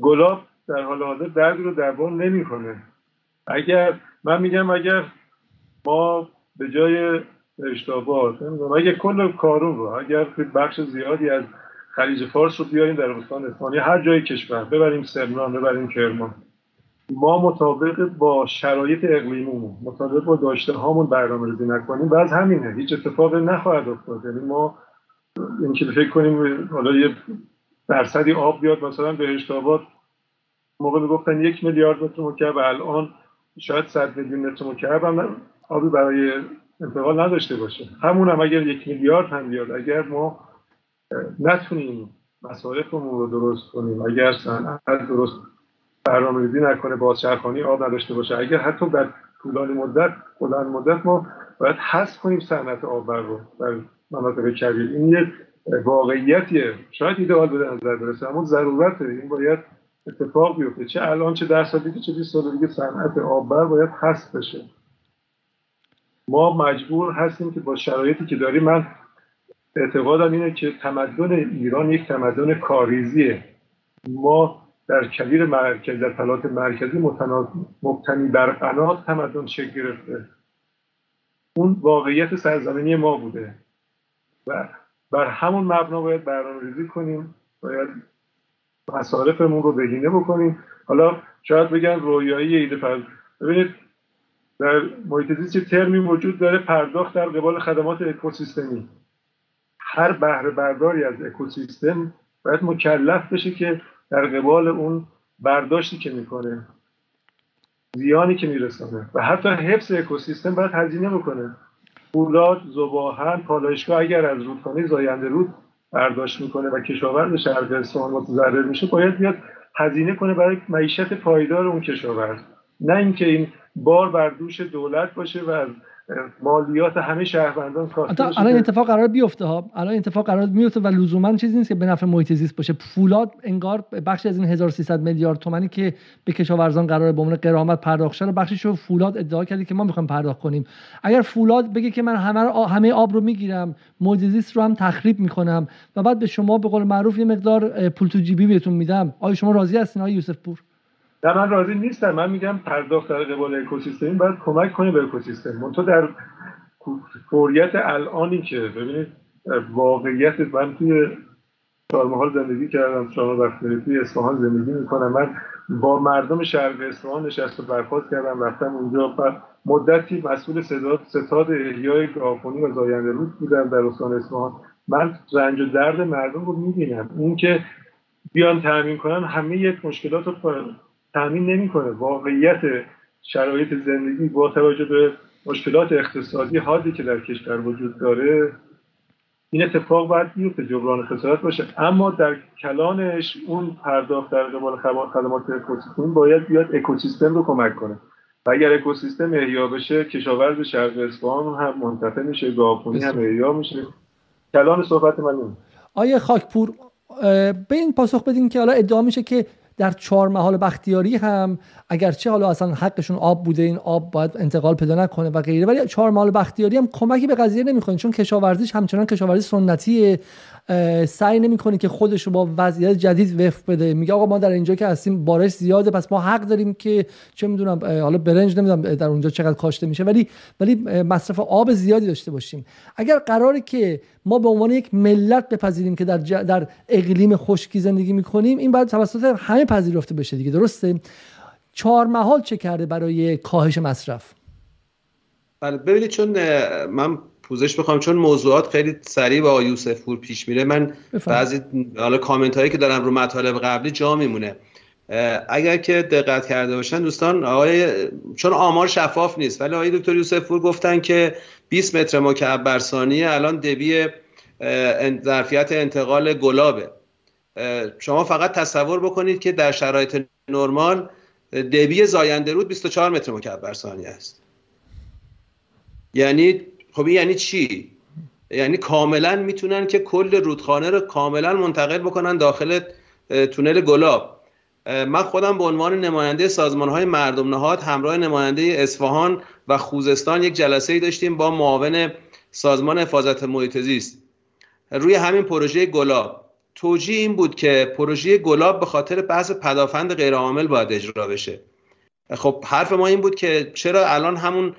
گلاب در حال حاضر درد رو دربان نمی‌کنه. اگر من میگم اگر ما به جای اشتباه اگر کل کارون رو اگر بخش زیادی از خلیج فارس رو بیاریم در استان اصفهان هر جای کشور ببریم سرنان ببریم کرمان. ما مطابق با شرایط اقلیممون مطابق با داشته هامون برنامه ریزی نکنیم بعد همینه هیچ اتفاقی نخواهد افتاد. یعنی ما اینکه فکر کنیم حالا یه درصدی آب بیاد مثلا به آباد موقع می‌گفتن یک میلیارد متر مکعب الان شاید صد میلیون متر مکعب هم آبی برای انتقال نداشته باشه. همون هم اگر یک میلیارد هم بیاد اگر ما نتونیم مصارفمون رو درست کنیم اگر صنعت درست برنامه‌ریزی نکنه بازچرخانی آب نداشته باشه اگر حتی در طولانی مدت بلند مدت ما باید حذف کنیم صنعت آب رو در مناطق کبیر. این یک واقعیتیه. شاید ایدئال به نظر برسه اما ضرورته. این باید اتفاق بیفته چه الان چه ده سال دیگه چه 20 سال دیگه صنعت آببر باید حذف بشه. ما مجبور هستیم که با شرایطی که داریم من اعتقادم اینه که تمدن ایران یک تمدن کاریزیه. ما در کبیر مرکز در فلات مرکزی مبتنی بر قنات تمدن شکل گرفته. اون واقعیت سرزمینی ما بوده. و بر همون مبنا باید برنامه ریزی کنیم. باید مصارفمون رو بهینه بکنیم. حالا شاید بگن رویایی ایده پر ببینید در محیط زیست ترمی وجود داره پرداخت در قبال خدمات اکوسیستمی. هر بهره برداری از اکوسیستم باید مکلف بشه که در قبال اون برداشتی که می‌کنه زیانی که میرسانه. و حتی حفظ اکوسیستم باید هزینه بکنه. فولاد زباهن پالایشگاه اگر از رودخانه زاینده رود برداشت می‌کنه و کشاورز شرق اصفهان متضرر میشه باید بیاد هزینه کنه برای معیشت پایدار اون کشاورز. نه اینکه این بار بر دوش دولت باشه و از مالیات همه شهروندان کاسته الان اتفاق قرار بیفته ها. الان اتفاق قرار میفته و لزوما چیزی نیست که به نفع محیط زیست باشه. فولاد انگار بخشی از این 1300 میلیارد تومانی که به کشاورزان قرار به عنوان قرامت پرداخت شده بخشش رو فولاد ادعا کردی که ما می‌خوایم پرداخت کنیم. اگر فولاد بگه که من همه همه آب رو می‌گیرم محیط زیست رو هم تخریب می‌کنم و بعد به شما به قول معروف یه مقدار پول تو جیبی بهتون میدم. آیا شما راضی هستین آقای یوسف پور نه من راضی نیستم. من میگم پرداخت در قبال اکوسیستمی باید کمک کنه به اکوسیستم. تو در فوریت الانی که ببینید واقعیت من توی چهارمحال زندگی کردم چهار وقت توی اصفهان زندگی می‌کنم. من با مردم شهر اصفهان نشست و برخواست کردم رفتم اونجا. و مدتی مسئول ستاد احیای گاهخونی و زاینده رود بودم در استان اصفهان. من رنج و درد مردم رو می‌بینم. اون که بیان تامین کنن همه یک مشکلات رو تامین نمی‌کنه. واقعیت شرایط زندگی با توجه به مشکلات اقتصادی حادی که در کشور وجود داره این اتفاق باید بیفته جبران خسارت باشه. اما در کلانش اون پرداخت در قبال خدمات اکوسیستم باید بیاد اکوسیستم رو کمک کنه. و اگر اکوسیستم احیا بشه کشاورز شرق اصفهان هم منتفع میشه گاهخونی هم احیا میشه. کلان صحبت من این. آیه خاکپور به این پاسخ بدین که حالا ادعا میشه که در چهار محال بختیاری هم اگرچه حالا اصلا حقشون آب بوده این آب باید انتقال پیدا نکنه و غیره ولی چهار محال بختیاری هم کمکی به قضیه نمی‌کنه چون کشاورزیش همچنان کشاورزی سنتیه. سعی نمی‌کنه که خودش رو با وضعیت جدید وفق بده. میگه آقا ما در اینجا که هستیم بارش زیاده پس ما حق داریم که چه می‌دونم حالا برنج نمی‌دونم در اونجا چقدر کاشته میشه ولی ولی مصرف آب زیادی داشته باشیم. اگر قراره که ما به عنوان یک ملت بپذیریم که در در اقلیم خشکی زندگی می‌کنیم این باید توسط همه پذیرفته بشه دیگه درسته؟ چهار محال چه کرده برای کاهش مصرف؟ بله ببینید چون من پوزش بخوام چون موضوعات خیلی سریع با یوسف پور پیش میره. من بعضی حالا کامنت هایی که دارم رو مطالب قبلی جا میمونه. اگر که دقت کرده باشن دوستان آقای چون آمار شفاف نیست ولی آقای دکتر یوسف پور گفتن که 20 متر مکعب بر ثانیه الان دبی ظرفیت انتقال گلابه. شما فقط تصور بکنید که در شرایط نرمال دبی زاینده رود 24 متر مکعب بر ثانیه است. یعنی خب یعنی چی؟ یعنی کاملا می‌تونن که کل رودخانه رو کاملا منتقل بکنن داخل تونل گلاب. من خودم به عنوان نماینده سازمان های مردم نهاد همراه نماینده اصفهان و خوزستان یک جلسه ای داشتیم با معاون سازمان حفاظت محیط زیست روی همین پروژه گلاب. توجیه این بود که پروژه گلاب به خاطر بحث پدافند غیرعامل باید اجرا بشه. خب حرف ما این بود که چرا الان همون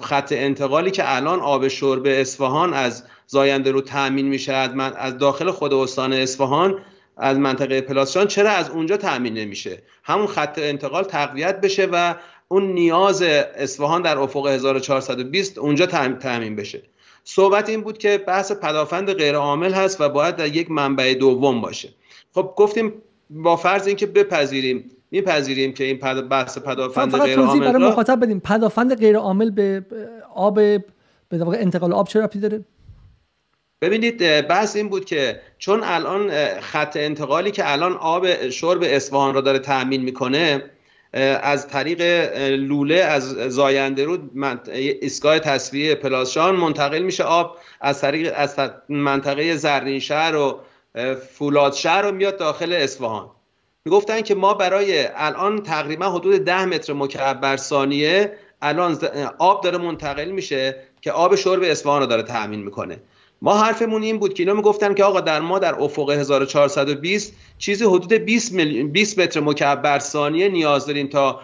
خط انتقالی که الان آب شرب اصفهان از زاینده رو تأمین میشه از, داخل خود استان اصفهان از منطقه پلاسشان چرا از اونجا تأمین نمیشه؟ همون خط انتقال تقویت بشه و اون نیاز اصفهان در افق 1420 اونجا تأمین بشه. صحبت این بود که بحث پدافند غیر عامل هست و باید در یک منبع دوم باشه. خب گفتیم با فرض اینکه بپذیریم میپذیریم که این پد... بحث پدافند غیر عامل برای مخاطب بدیم. پدافند غیر عامل به آب به انتقال آب چرا داره؟ ببینید بحث این بود که چون الان خط انتقالی که الان آب شرب اصفهان را داره تأمین می‌کنه از طریق لوله از زاینده رود ایستگاه تصفیه پلاسشان منتقل میشه آب. از طریق از منطقه زرین شهر و فولاد شهر رو میاد داخل اصفهان. می‌گفتن که ما برای الان تقریبا حدود ده متر مکعب بر ثانیه الان آب داره منتقل میشه که آب شرب اصفهان رو داره تأمین می‌کنه. ما حرفمون این بود که اینا می‌گفتن که آقا در ما در افق 1420 چیزی حدود 20, 20 متر مکعب بر ثانیه نیاز داریم تا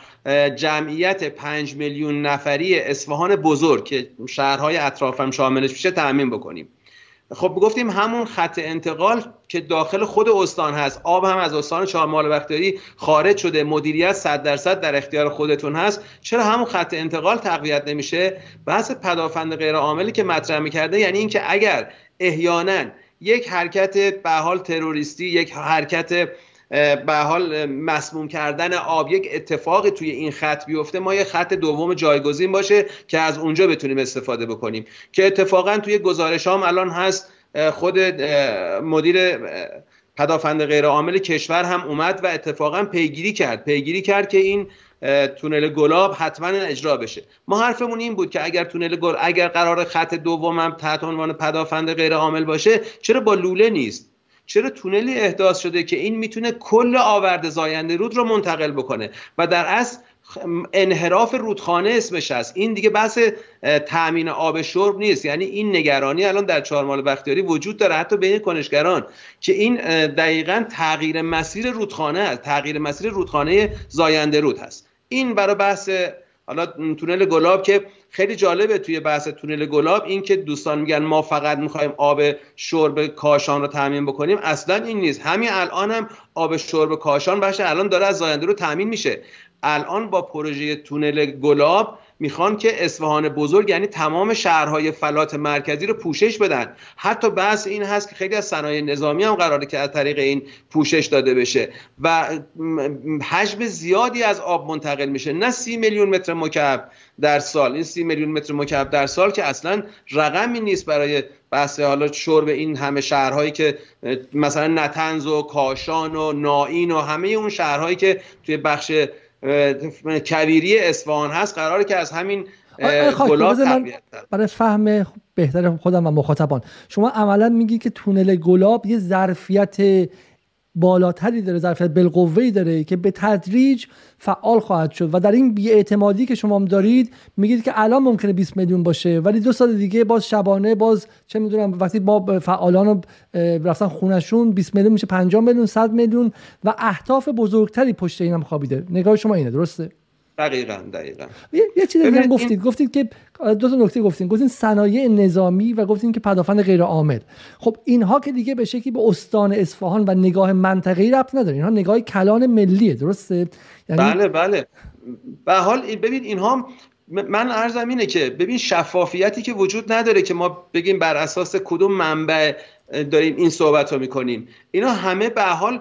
جمعیت 5 میلیون نفری اصفهان بزرگ که شهرهای اطرافم شاملش میشه تأمین بکنیم. خب گفتیم همون خط انتقال که داخل خود استان هست. آب هم از استان چهارمال بختیاری خارج شده. مدیریت 100 درصد در اختیار خودتون هست. چرا همون خط انتقال تقویت نمیشه؟ بحث پدافند غیر عاملی که مطرح می‌کرده یعنی اینکه اگر احیانا یک حرکت به حال تروریستی یک حرکت به حال مسموم کردن آب یک اتفاقی توی این خط بیفته. ما یه خط دوم جایگزین باشه که از اونجا بتونیم استفاده بکنیم. که اتفاقا توی گزارش هم الان هست خود مدیر پدافند غیر عامل کشور هم اومد و اتفاقا پیگیری کرد. پیگیری کرد که این تونل گلاب حتما اجرا بشه. ما حرفمون این بود که اگر تونل گل اگر قرار خط دومم تحت عنوان پدافند غیر عامل باشه چرا با لوله نیست؟ چرا تونلی احداث شده که این می‌تونه کل آورد زاینده رود رو منتقل بکنه و در اصل انحراف رودخانه اسمش هست. این دیگه بحث تامین آب شرب نیست. یعنی این نگرانی الان در چهارمال بختیاری وجود داره. حتی بین کنشگران که این دقیقا تغییر مسیر رودخانه هست. تغییر مسیر رودخانه زاینده رود هست. این برای بحث حالا تونل گلاب که خیلی جالبه توی بحث تونل گلاب این که دوستان میگن ما فقط می‌خوایم آب شرب کاشان رو تامین بکنیم اصلا این نیست. همین الان هم آب شرب کاشان بشه الان داره از زاینده رو تامین میشه. الان با پروژه تونل گلاب می‌خوان که اصفهان بزرگ یعنی تمام شهرهای فلات مرکزی رو پوشش بدن. حتی بحث این هست که خیلی از صنایع نظامی هم قراره که از طریق این پوشش داده بشه و حجم زیادی از آب منتقل میشه. نه سی میلیون متر مکعب در سال. این سی میلیون متر مکعب در سال که اصلا رقمی نیست برای بحث حالا شرب این همه شهرهایی که مثلا نتنز و کاشان و نائین و همه اون شهرهایی که توی بخش کویری اصفهان هست قراره که از همین گلاب برای فهم بهتر خودم و مخاطبان. شما عملا میگی که تونل گلاب یه ظرفیت بالاتری داره ظرفیت بالقوه‌ای داره که به تدریج فعال خواهد شد. و در این بیاعتمادی که شما دارید میگید که الان ممکنه 20 میلیون باشه ولی دو سال دیگه باز شبانه باز چه می‌دونم وقتی با فعالان رفتن خونشون 20 میلیون میشه 50 میلیون 100 میلیون و اهداف بزرگتری پشت اینم خوابیده. نگاه شما اینه درسته؟ دقیقا دقیقا. یه چیزی دیگه گفتید. گفتید که دو تا نکته گفتین. گفتین صنایع نظامی و گفتین که پدافند غیر عامل. خب اینها که دیگه به شکلی به استان اصفهان و نگاه منطقه‌ای ربط نداره. اینها نگاه کلان ملیه درسته؟ یعنی... بله بله. به حال ببین اینها من ارزم اینه که ببین شفافیتی که وجود نداره که ما بگیم بر اساس کدوم منبع داریم این صحبت رو می‌کنیم. اینا همه به حال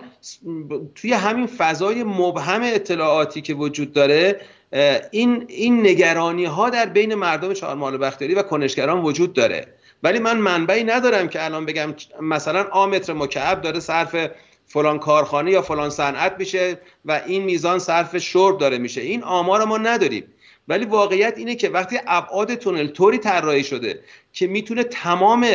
توی همین فضای مبهم اطلاعاتی که وجود داره این این نگرانی ها در بین مردم چهارمال بختیاری و کنشگران وجود داره. ولی من منبعی ندارم که الان بگم مثلا آمتر مکعب داره صرف فلان کارخانه یا فلان صنعت میشه و این میزان صرف شرب داره میشه. این آمار ما نداریم. ولی واقعیت اینه که وقتی ابعاد تونل طوری طراحی شده که می‌تونه تمام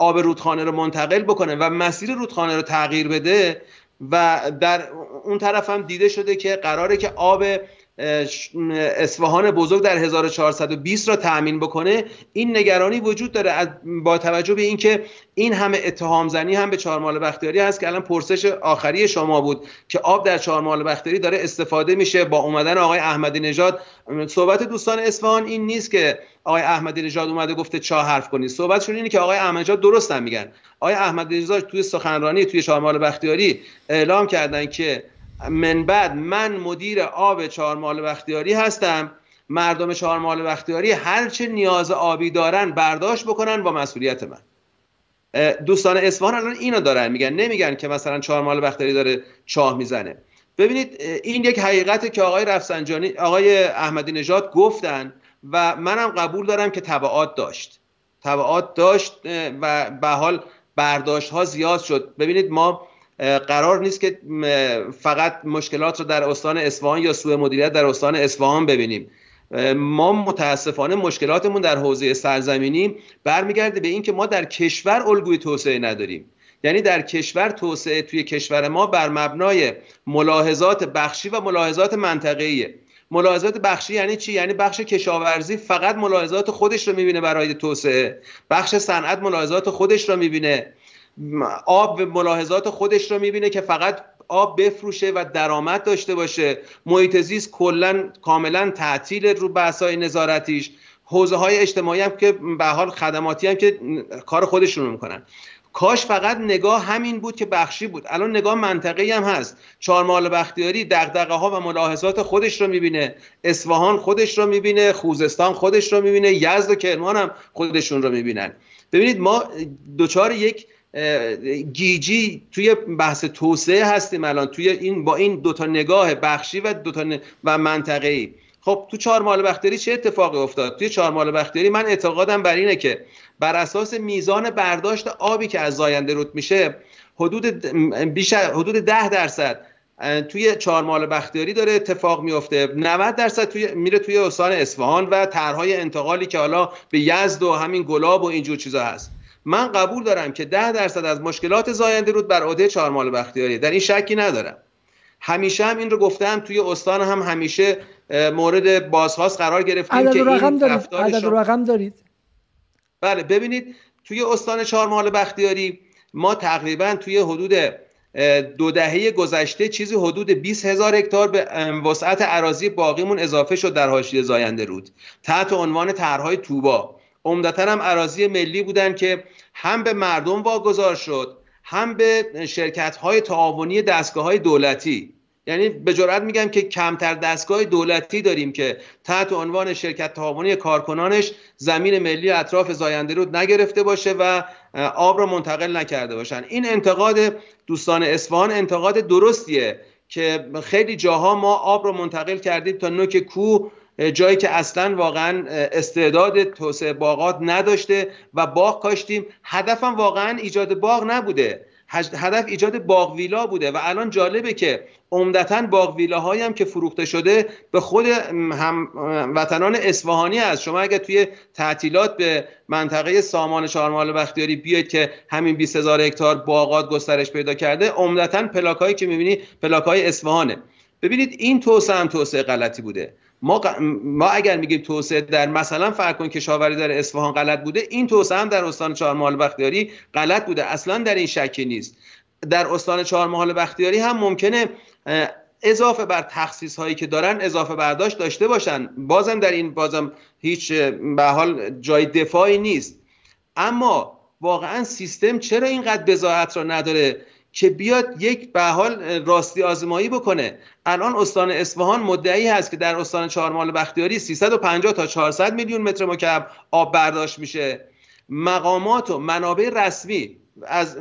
آب رودخانه رو منتقل بکنه و مسیر رودخانه رو تغییر بده و در اون طرف هم دیده شده که قراره که آب اصفهان بزرگ در 1420 را تأمین بکنه این نگرانی وجود داره با توجه به اینکه این همه اتهام زنی هم به چهارمال بختیاری هست که الان پرسش آخری شما بود که آب در چهارمال بختیاری داره استفاده میشه با اومدن آقای احمدی نژاد. صحبت دوستان اصفهان این نیست که آقای احمدی نژاد اومده گفته چا حرف کنید صحبتشون اینه که آقای احمدی نژاد درست هم میگن. آقای احمدی نژاد توی سخنرانی توی چهارمال بختیاری اعلام کردن که من بعد من مدیر آب چهارمال بختیاری هستم. مردم چهارمال بختیاری هرچه نیاز آبی دارن برداشت بکنن با مسئولیت من. دوستان اصفهان الان اینو دارن میگن. نمیگن که مثلا چهارمال بختیاری داره چاه می‌زنه. ببینید این یک حقیقته که آقای رفسنجانی آقای احمدی نژاد گفتن و منم قبول دارم که تبعات داشت. تبعات داشت و به حال برداشت ها زیاد شد. ببینید ما قرار نیست که فقط مشکلات رو در استان اصفهان یا سوء مدیریت در استان اصفهان ببینیم. ما متاسفانه مشکلاتمون در حوزه سرزمینی برمیگرده به اینکه ما در کشور الگوی توسعه نداریم. یعنی در کشور توسعه توی کشور ما بر مبنای ملاحظات بخشی و ملاحظات منطقه‌ایه. ملاحظات بخشی یعنی چی؟ یعنی بخش کشاورزی فقط ملاحظات خودش رو می‌بینه برای توسعه. بخش صنعت ملاحظات خودش رو می‌بینه. آب ملاحظات خودش رو می‌بینه که فقط آب بفروشه و درآمد داشته باشه. محیط زیست کلا کاملا تعطیل رو بحث‌های نظارتیش. حوزه های اجتماعی هم که به حال خدماتی هم که کار خودشون رو می‌کنن. کاش فقط نگاه همین بود که بخشی بود. الان نگاه منطقی هم هست. چهارمال بختیاری دغدغه ها و ملاحظات خودش رو می‌بینه. اصفهان خودش رو می‌بینه. خوزستان خودش رو می‌بینه. یزد و کرمان هم خودشون رو می‌بینن. ببینید ما دوچار یک گیجی توی بحث توسعه هستیم الان توی این با این دوتا نگاه بخشی و دوتا ن... و منطقه‌ای. خب تو چهار مال بختیاری چه اتفاقی افتاد؟ توی چهار مال بختیاری من اعتقادم بر اینه که بر اساس میزان برداشت آبی که از زاینده رود میشه حدود بیشتر حدود ده درصد توی چهار مال بختیاری داره اتفاق میفته. 90 درصد توی میره توی استان اصفهان و طرحهای انتقالی که حالا به یزد و همین گلاب و اینجور چیزا هست. من قبول دارم که ده درصد از مشکلات زاینده رود بر عهده چهار مال بختیاری. در این شکی ندارم. همیشه هم این رو گفتم توی استان هم همیشه مورد بازخواست قرار گرفتیم که رقم دارید؟ عدد رقم دارید؟ بله ببینید توی استان چهار مال بختیاری ما تقریبا توی حدود دو دهه گذشته چیزی حدود 20 هزار هکتار به وسعت عراضی باقیمون اضافه شد در حاشیه زاینده رود. تحت عنوان طرحهای توبا عمدتا هم عراضی ملی بودن که هم به مردم واگذار شد هم به شرکت های تعاونی دستگاه های دولتی. یعنی به جرات میگم که کمتر دستگاه دولتی داریم که تحت عنوان شرکت تعاونی کارکنانش زمین ملی اطراف زاینده رود نگرفته باشه و آب را منتقل نکرده باشن. این انتقاد دوستان اصفهان انتقاد درستیه که خیلی جاها ما آب رو منتقل کردیم تا نوک کوه جایی که اصلا واقعا استعداد توسعه باغات نداشته و باغ کاشتیم. هدفم واقعا ایجاد باغ نبوده. هدف ایجاد باغ ویلا بوده و الان جالبه که عمدتا باغ ویلاهایی هم که فروخته شده به خود هم وطنان اصفهانی است. شما اگر توی تعطیلات به منطقه سامان چهارمال بختیاری بیاید که همین 20 هزار هکتار باغات گسترش پیدا کرده عمدتا پلاکایی که می‌بینی پلاکای اصفهانه. ببینید این توسعه هم توسعه غلطی بوده. ما, ما اگر میگیم توسعه در مثلا فرق کن کشاورزی در اصفهان غلط بوده این توسعه هم در استان چهارمحال بختیاری غلط بوده. اصلا در این شکی نیست. در استان چهارمحال بختیاری هم ممکنه اضافه بر تخصیص هایی که دارن اضافه برداشت داشته باشن. بازم در این بازم هیچ به حال جای دفاعی نیست. اما واقعا سیستم چرا اینقدر بزاعت را نداره؟ که بیاد یک به حال راستی آزمایی بکنه. الان استان اصفهان مدعی هست که در استان چهارمال بختیاری 350 تا 400 میلیون متر مکعب آب برداشت میشه. مقامات و منابع رسمی از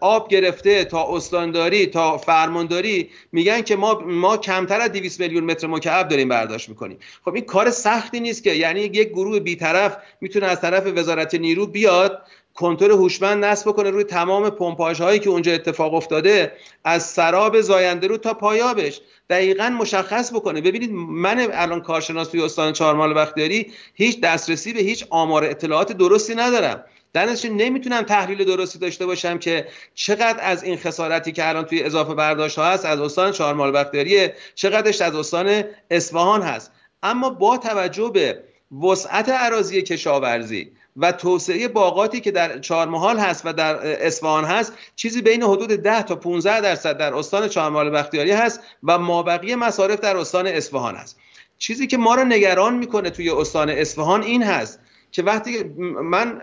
آب گرفته تا استانداری تا فرمانداری میگن که ما ما کمتر از 200 میلیون متر مکعب داریم برداشت می‌کنیم. خب این کار سختی نیست که یعنی یک گروه بیطرف می‌تونه از طرف وزارت نیرو بیاد کنترل هوشمند نصب بکنه روی تمام پمپاژ هایی که اونجا اتفاق افتاده از سراب زاینده رو تا پایابش دقیقا مشخص بکنه. ببینید من الان کارشناس توی استان چهارمال بختیاری هیچ دسترسی به هیچ آمار اطلاعات درستی ندارم. در نمی‌تونم تحلیل درستی داشته باشم که چقدر از این خسارتی که الان توی اضافه برداشت ها هست از استان چهارمال بختیاری چقدرش از استان اصفهان هست. اما با توجه به وسعت عراضی کشاورزی و توسعه باغاتی که در چهارمحال هست و در اصفهان هست چیزی بین حدود 10 تا 15 درصد در استان چهارمحال بختیاری هست و مابقی مصارف در استان اصفهان هست. چیزی که ما رو نگران می‌کنه توی استان اصفهان این هست که وقتی من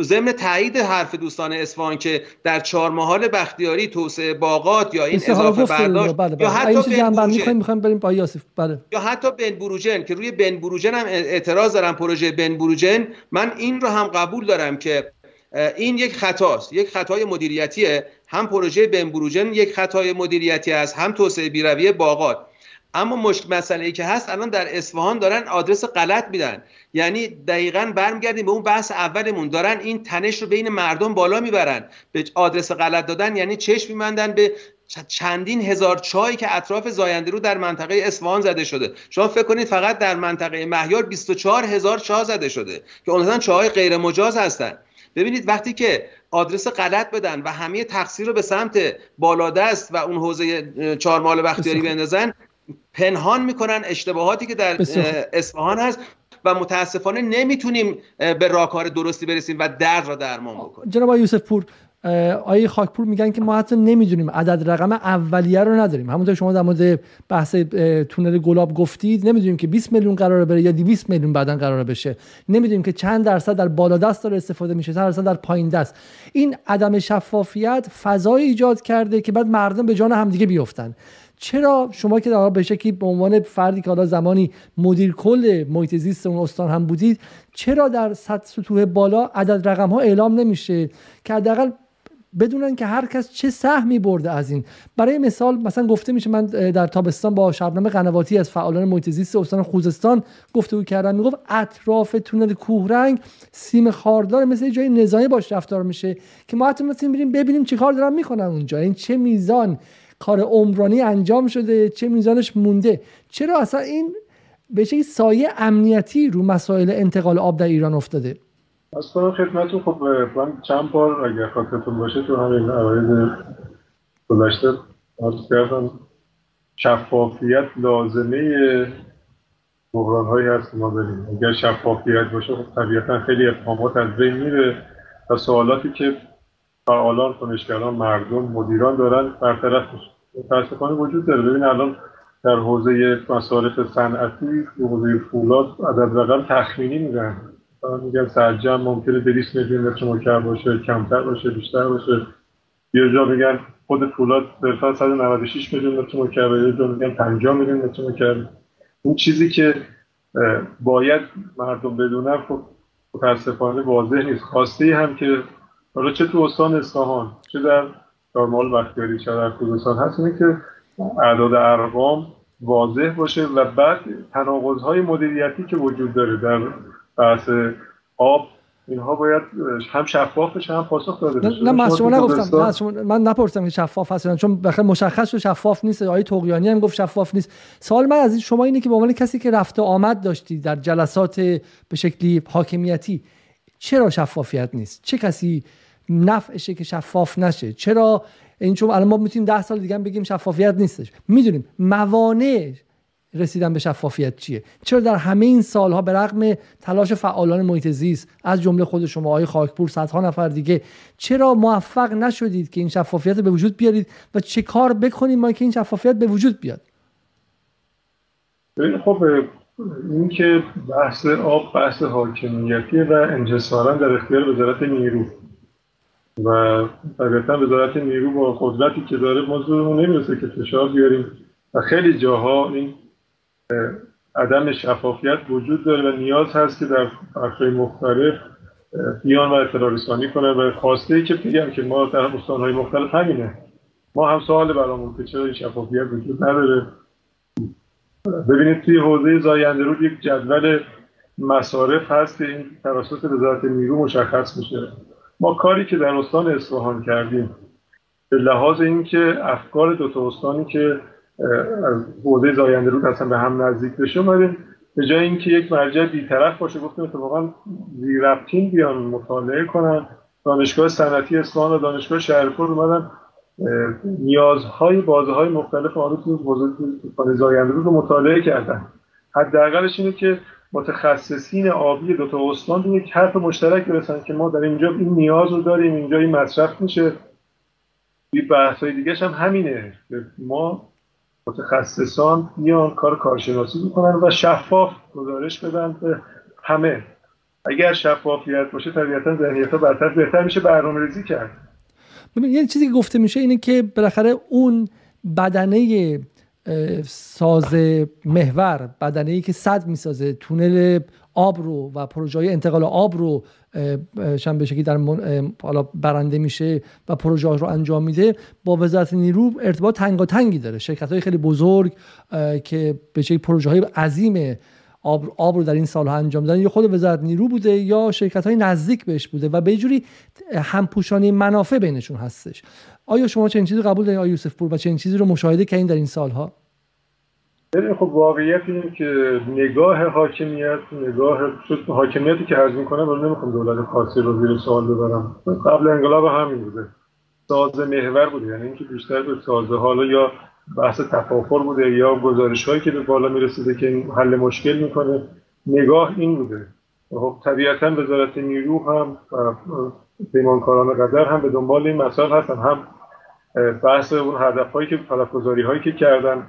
ضمن تایید حرف دوستان اصفهان که در چهار محال بختیاری توسعه باغات یا این اضافه برداشت بله بله. یا حتی بن بریم با یاسف بله. یا حتی بن بروجن که روی بن بروجن هم اعتراض دارم پروژه بن بروجن. من این رو هم قبول دارم که این یک خطاست. یک خطای مدیریتیه. هم پروژه بن بروجن یک خطای مدیریتی است هم توسعه بیرویه باغات. اما مشکل مسئله ای که هست الان در اصفهان دارن آدرس غلط میدن. یعنی دقیقا برمیگردیم به اون بحث اولمون. دارن این تنش رو بین مردم بالا می‌برن. به آدرس غلط دادن یعنی چشم میمندن به چندین هزار چایی که اطراف زاینده رو در منطقه اصفهان زده شده. شما فکر کنید فقط در منطقه مهیار 24 هزار چاه زده شده که اونها چاهای غیر مجاز هستن. ببینید وقتی که آدرس غلط بدن و همه تقصیر رو به سمت بالادست و اون حوزه چهارمال بختیاری بندازن پنهان می‌کنن اشتباهاتی که در اصفهان هست. و متاسفانه نمی‌تونیم به راهکار درستی برسیم و درد را درمان بکنیم. جناب یوسف پور آیه خاکپور میگن که ما حتی نمی‌دونیم عدد رقم اولیه رو نداریم. همونطور شما در مورد بحث تونل گلاب گفتید نمی‌دونیم که 20 میلیون قرار بره یا 200 میلیون بعدا قرار بشه. نمی‌دونیم که چند درصد در بالا دست داره استفاده میشه چند درصد در پایین دست. این عدم شفافیت فضای ایجاد کرده که بعد مردم به جان همدیگه بیفتن. چرا شما که در به شکلی به عنوان فردی که حالا زمانی مدیر کل محیط زیست اون استان هم بودید چرا در سطح سطوح بالا عدد رقم ها اعلام نمیشه که حداقل بدونن که هر کس چه سهمی برده از این؟ برای مثال مثلا گفته میشه من در تابستان با شبنم قنواتی از فعالان محیط زیست استان خوزستان گفتگو کردم. می‌گفت اطراف تونل کوهرنگ سیم خاردار مثل جای نظامی باش رفتار میشه که ما حتی بریم ببینیم چیکار دارن می‌کنن اونجا. این چه میزان کار عمرانی انجام شده چه میزانش مونده. چرا اصلا این به سایه امنیتی رو مسائل انتقال آب در ایران افتاده؟ از کنم خدمتون خب من چند بار اگر خاطرتون باشه تو همین عواید گذشته عرض کردم. شفافیت لازمه بحران هایی هست که ما داریم. اگر شفافیت باشه خب طبیعتا خیلی اتهامات از بین میره و سوالاتی که فعالان کنشگران مردم مدیران دارن برطرف میشه متاسفانه وجود داره. ببین الان در حوزه مصارف صنعتی حوزه فولاد عدد رقم تخمینی میگن میگن سرجم ممکنه 200 میلیون متر مکعب باشه کمتر باشه بیشتر باشه. یه جا میگن خود فولاد صرفا 196 میلیون متر مکعب یه جا میگن 50 میلیون متر مکعب. اون چیزی که باید مردم بدونن خب متاسفانه واضح نیست. خواسته هم که حالا چه تو استان اصفهان چه در دارمال بختیاری چه در خوزستان هست اینه که اعداد ارقام واضح باشه و بعد های مدیریتی که وجود داره در بحث آب اینها باید هم شفاف بشه هم پاسخ داده بشه. نه من نگفتم من نپرسیدم که شفاف هست چون بخیر مشخص و شفاف نیست آقای توقیانی هم گفت شفاف نیست. سوال من از شما اینه که به عنوان کسی که رفته آمد داشتی در جلسات به شکلی حاکمیتی چرا شفافیت نیست؟ چه کسی نفعشه که شفاف نشه. چرا؟ این چون الان ما می‌تونیم ده سال دیگه بگیم شفافیت نیستش. می‌دونیم موانع رسیدن به شفافیت چیه؟ چرا در همه این سالها به رغم تلاش فعالان محیط زیست از جمله خود شما آقای خاکپور صدها نفر دیگه چرا موفق نشدید که این شفافیت به وجود بیارید و چه کار بکنیم ما که این شفافیت به وجود بیاد؟ خب این که بحث آب بحث حاکمیتی و انجسارا در اختیار وزارت نیرو. و طبیعتا وزارت نیرو با قدرتی که داره ما زورمون نمی‌رسه که فشار بیاریم. و خیلی جاها این عدم شفافیت وجود داره و نیاز هست که در بخشهای مختلف بیان و اطلاع رسانی کنن. و خواسته ای که بگم که ما در استانهای مختلف همینه. ما هم سوال برامون که چرا این شفافیت وجود نداره؟ ببینید توی حوزه زاینده رود یک جدول مصارف هست که این توسط وزارت نیرو مشخص میشه. ما کاری که در استان اصفهان کردیم به لحاظ اینکه افکار دو تا استانی که از حوزه زاینده رود اصلا به هم نزدیک بشه اومدیم به جای اینکه یک مرجع بیطرف باشه گفتیم اتفاقا زیرفتین بیان مطالعه کنن. دانشگاه صنعتی اصفهان و دانشگاه شهرپور اومدن نیازهای بازه های مختلف آن تو حوزه زاینده رود رو مطالعه کردن. حداقلش اینه که متخصصین آبی دو تا استان یک حرف مشترک برسن که ما در اینجا این نیاز رو داریم اینجا این مصرف میشه. این بحث های دیگه هم همینه. ما متخصصان میان کار کارشناسی می‌کنن و شفاف گزارش بدن به همه. اگر شفافیت باشه طبیعتا ذهنیت ها بهتر میشه برنامه ریزی کرد یه چیزی که گفته میشه اینه که بالاخره اون بدنه ساز محور بدنه ای که صد می‌سازه تونل آب رو و پروژه های انتقال آب رو شن به شکلی در حالا برنده میشه و پروژه رو انجام میده با وزارت نیرو ارتباط تنگی داره. شرکت های خیلی بزرگ که به شکلی پروژه های عظیم آب, آب رو در این سالها انجام دادن یا خود وزارت نیرو بوده یا شرکت های نزدیک بهش بوده و به جوری همپوشانی منافع بینشون هستش. آیا شما چنین چیزی قبول دارید آیا یوسف پور و چنین چیزی رو مشاهده کردین در این سالها؟ خب واقعیت اینه که نگاه حاکمیت نگاه حاکمیتی که عرض می‌کنه رو نمی‌خوام دولت خاصی رو زیر سوال ببرم. قبل انقلاب همین بوده. ساز محور بوده یعنی اینکه بیشتر به سازه حالا یا بحث تفاخر بوده یا گزارش هایی که به بالا می‌رسیده که حل مشکل می‌کنه نگاه این بوده. خب طبیعتا وزارت نیرو هم پیمانکاران قدر هم به دنبال این مسائل هستن هم بحث اون هدف هایی که تلفگذاری هایی که کردن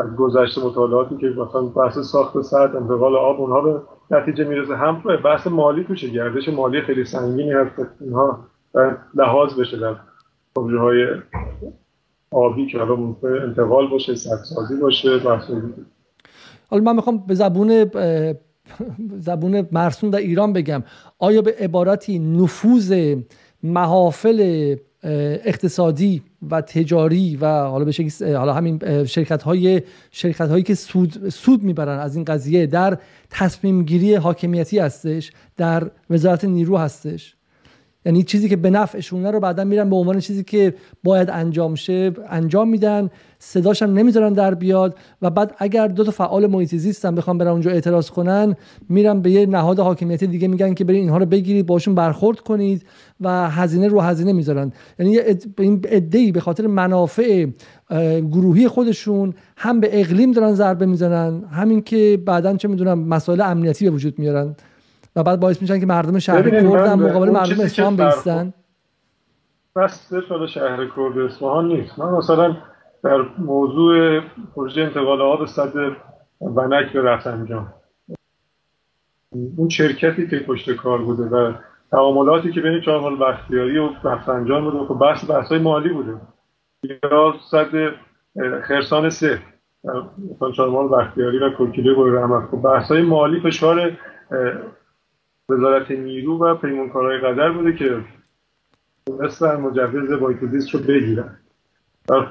از گذشته مطالعاتی که مثلا بحث ساخت سد انتقال آب اونها به نتیجه می‌رسه. هم بحث مالی توشه گردش مالی خیلی سنگینی هست اینها لحاظ بشه در پروژه های آبی که حالا انتقال باشه سدسازی باشه بحث حالا من می‌خوام به زبون زبون مرسوم در ایران بگم. آیا به عبارتی نفوذ محافل اقتصادی و تجاری و حالا به حالا همین شرکت های شرکت هایی که سود سود می‌برن از این قضیه در تصمیم گیری حاکمیتی هستش در وزارت نیرو هستش. یعنی چیزی که به نفعشونه رو بعدا میرن به عنوان چیزی که باید انجام شه انجام میدن صداش هم نمی‌ذارن در بیاد و بعد اگر دو تا فعال محیط زیست هم بخوام برن اونجا اعتراض کنن میرن به یه نهاد حاکمیتی دیگه میگن که برید اینها رو بگیرید باشون برخورد کنید و هزینه رو هزینه می‌ذارن. یعنی این ادعی به خاطر منافع گروهی خودشون هم به اقلیم دارن ضربه می‌زنن همین که بعدا چه می‌دونم مسائل امنیتی به وجود میارن. و بعد باعث میشن که مردم شهر کرد هم مقابل مردم اصفهان بیستن. بس شده شهر کرد اصفهان نیست. من مثلا در موضوع پروژه انتقال آب صد ونک به رفسنجان. اون شرکتی که پشت کار بوده و تعاملاتی که بین چهارمال بختیاری و رفسنجان بوده خب بحث بحث مالی بوده. یا صد خرسان سه چهارمال بختیاری و کوکیله گوی رحمت خب بحث مالی فشار وزارت نیرو و پیمانکارهای قدر بوده که مثل مجوز بایکوزیست رو بگیرن. و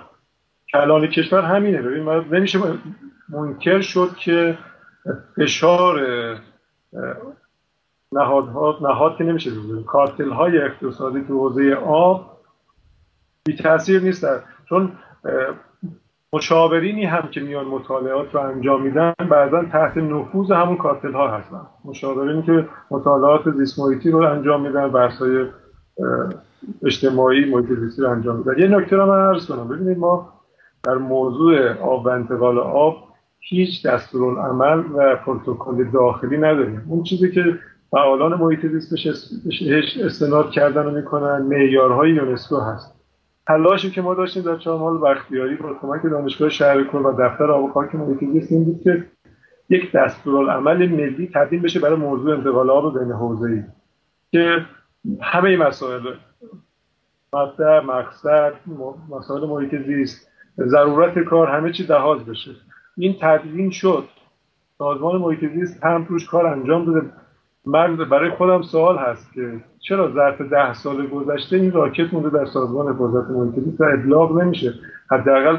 کلان کشور همینه. ببین نمیشه منکر شد که فشار نهادها نهاد که نمیشه بزنیم کارتل های اقتصادی تو حوزه آب بی تاثیر نیستن. چون مشاورینی هم که میان مطالعات رو انجام میدن بعدا تحت نفوذ همون کارتل ها هستن. مشاورینی که مطالعات زیست رو انجام میدن بحثای اجتماعی محیط رو انجام میدن. یه نکته رو من عرض کنم. ببینید ما در موضوع آب و انتقال آب هیچ دستورالعمل و پروتکل داخلی نداریم. اون چیزی که فعالان محیط زیست بهش استناد کردن و می‌کنن معیارهای یونسکو هست. تلاشی که ما داشتیم در چهارمال بختیاری با کمک دانشگاه شهرکر و دفتر آب و خاک محیط این بود که یک دستورالعمل ملی تبدیل بشه برای موضوع انتقال آب بین حوزه‌ای. که همه مسائل مبدع مقصد مسائل محیط زیست ضرورت کار همه چی لحاظ بشه. این تدوین شد. سازمان محیط زیست هم روش کار انجام داده. من برای خودم سوال هست که چرا ظرف ده سال گذشته این راکت مونده در سازمان حفاظت محیط و ابلاغ نمیشه؟ حداقل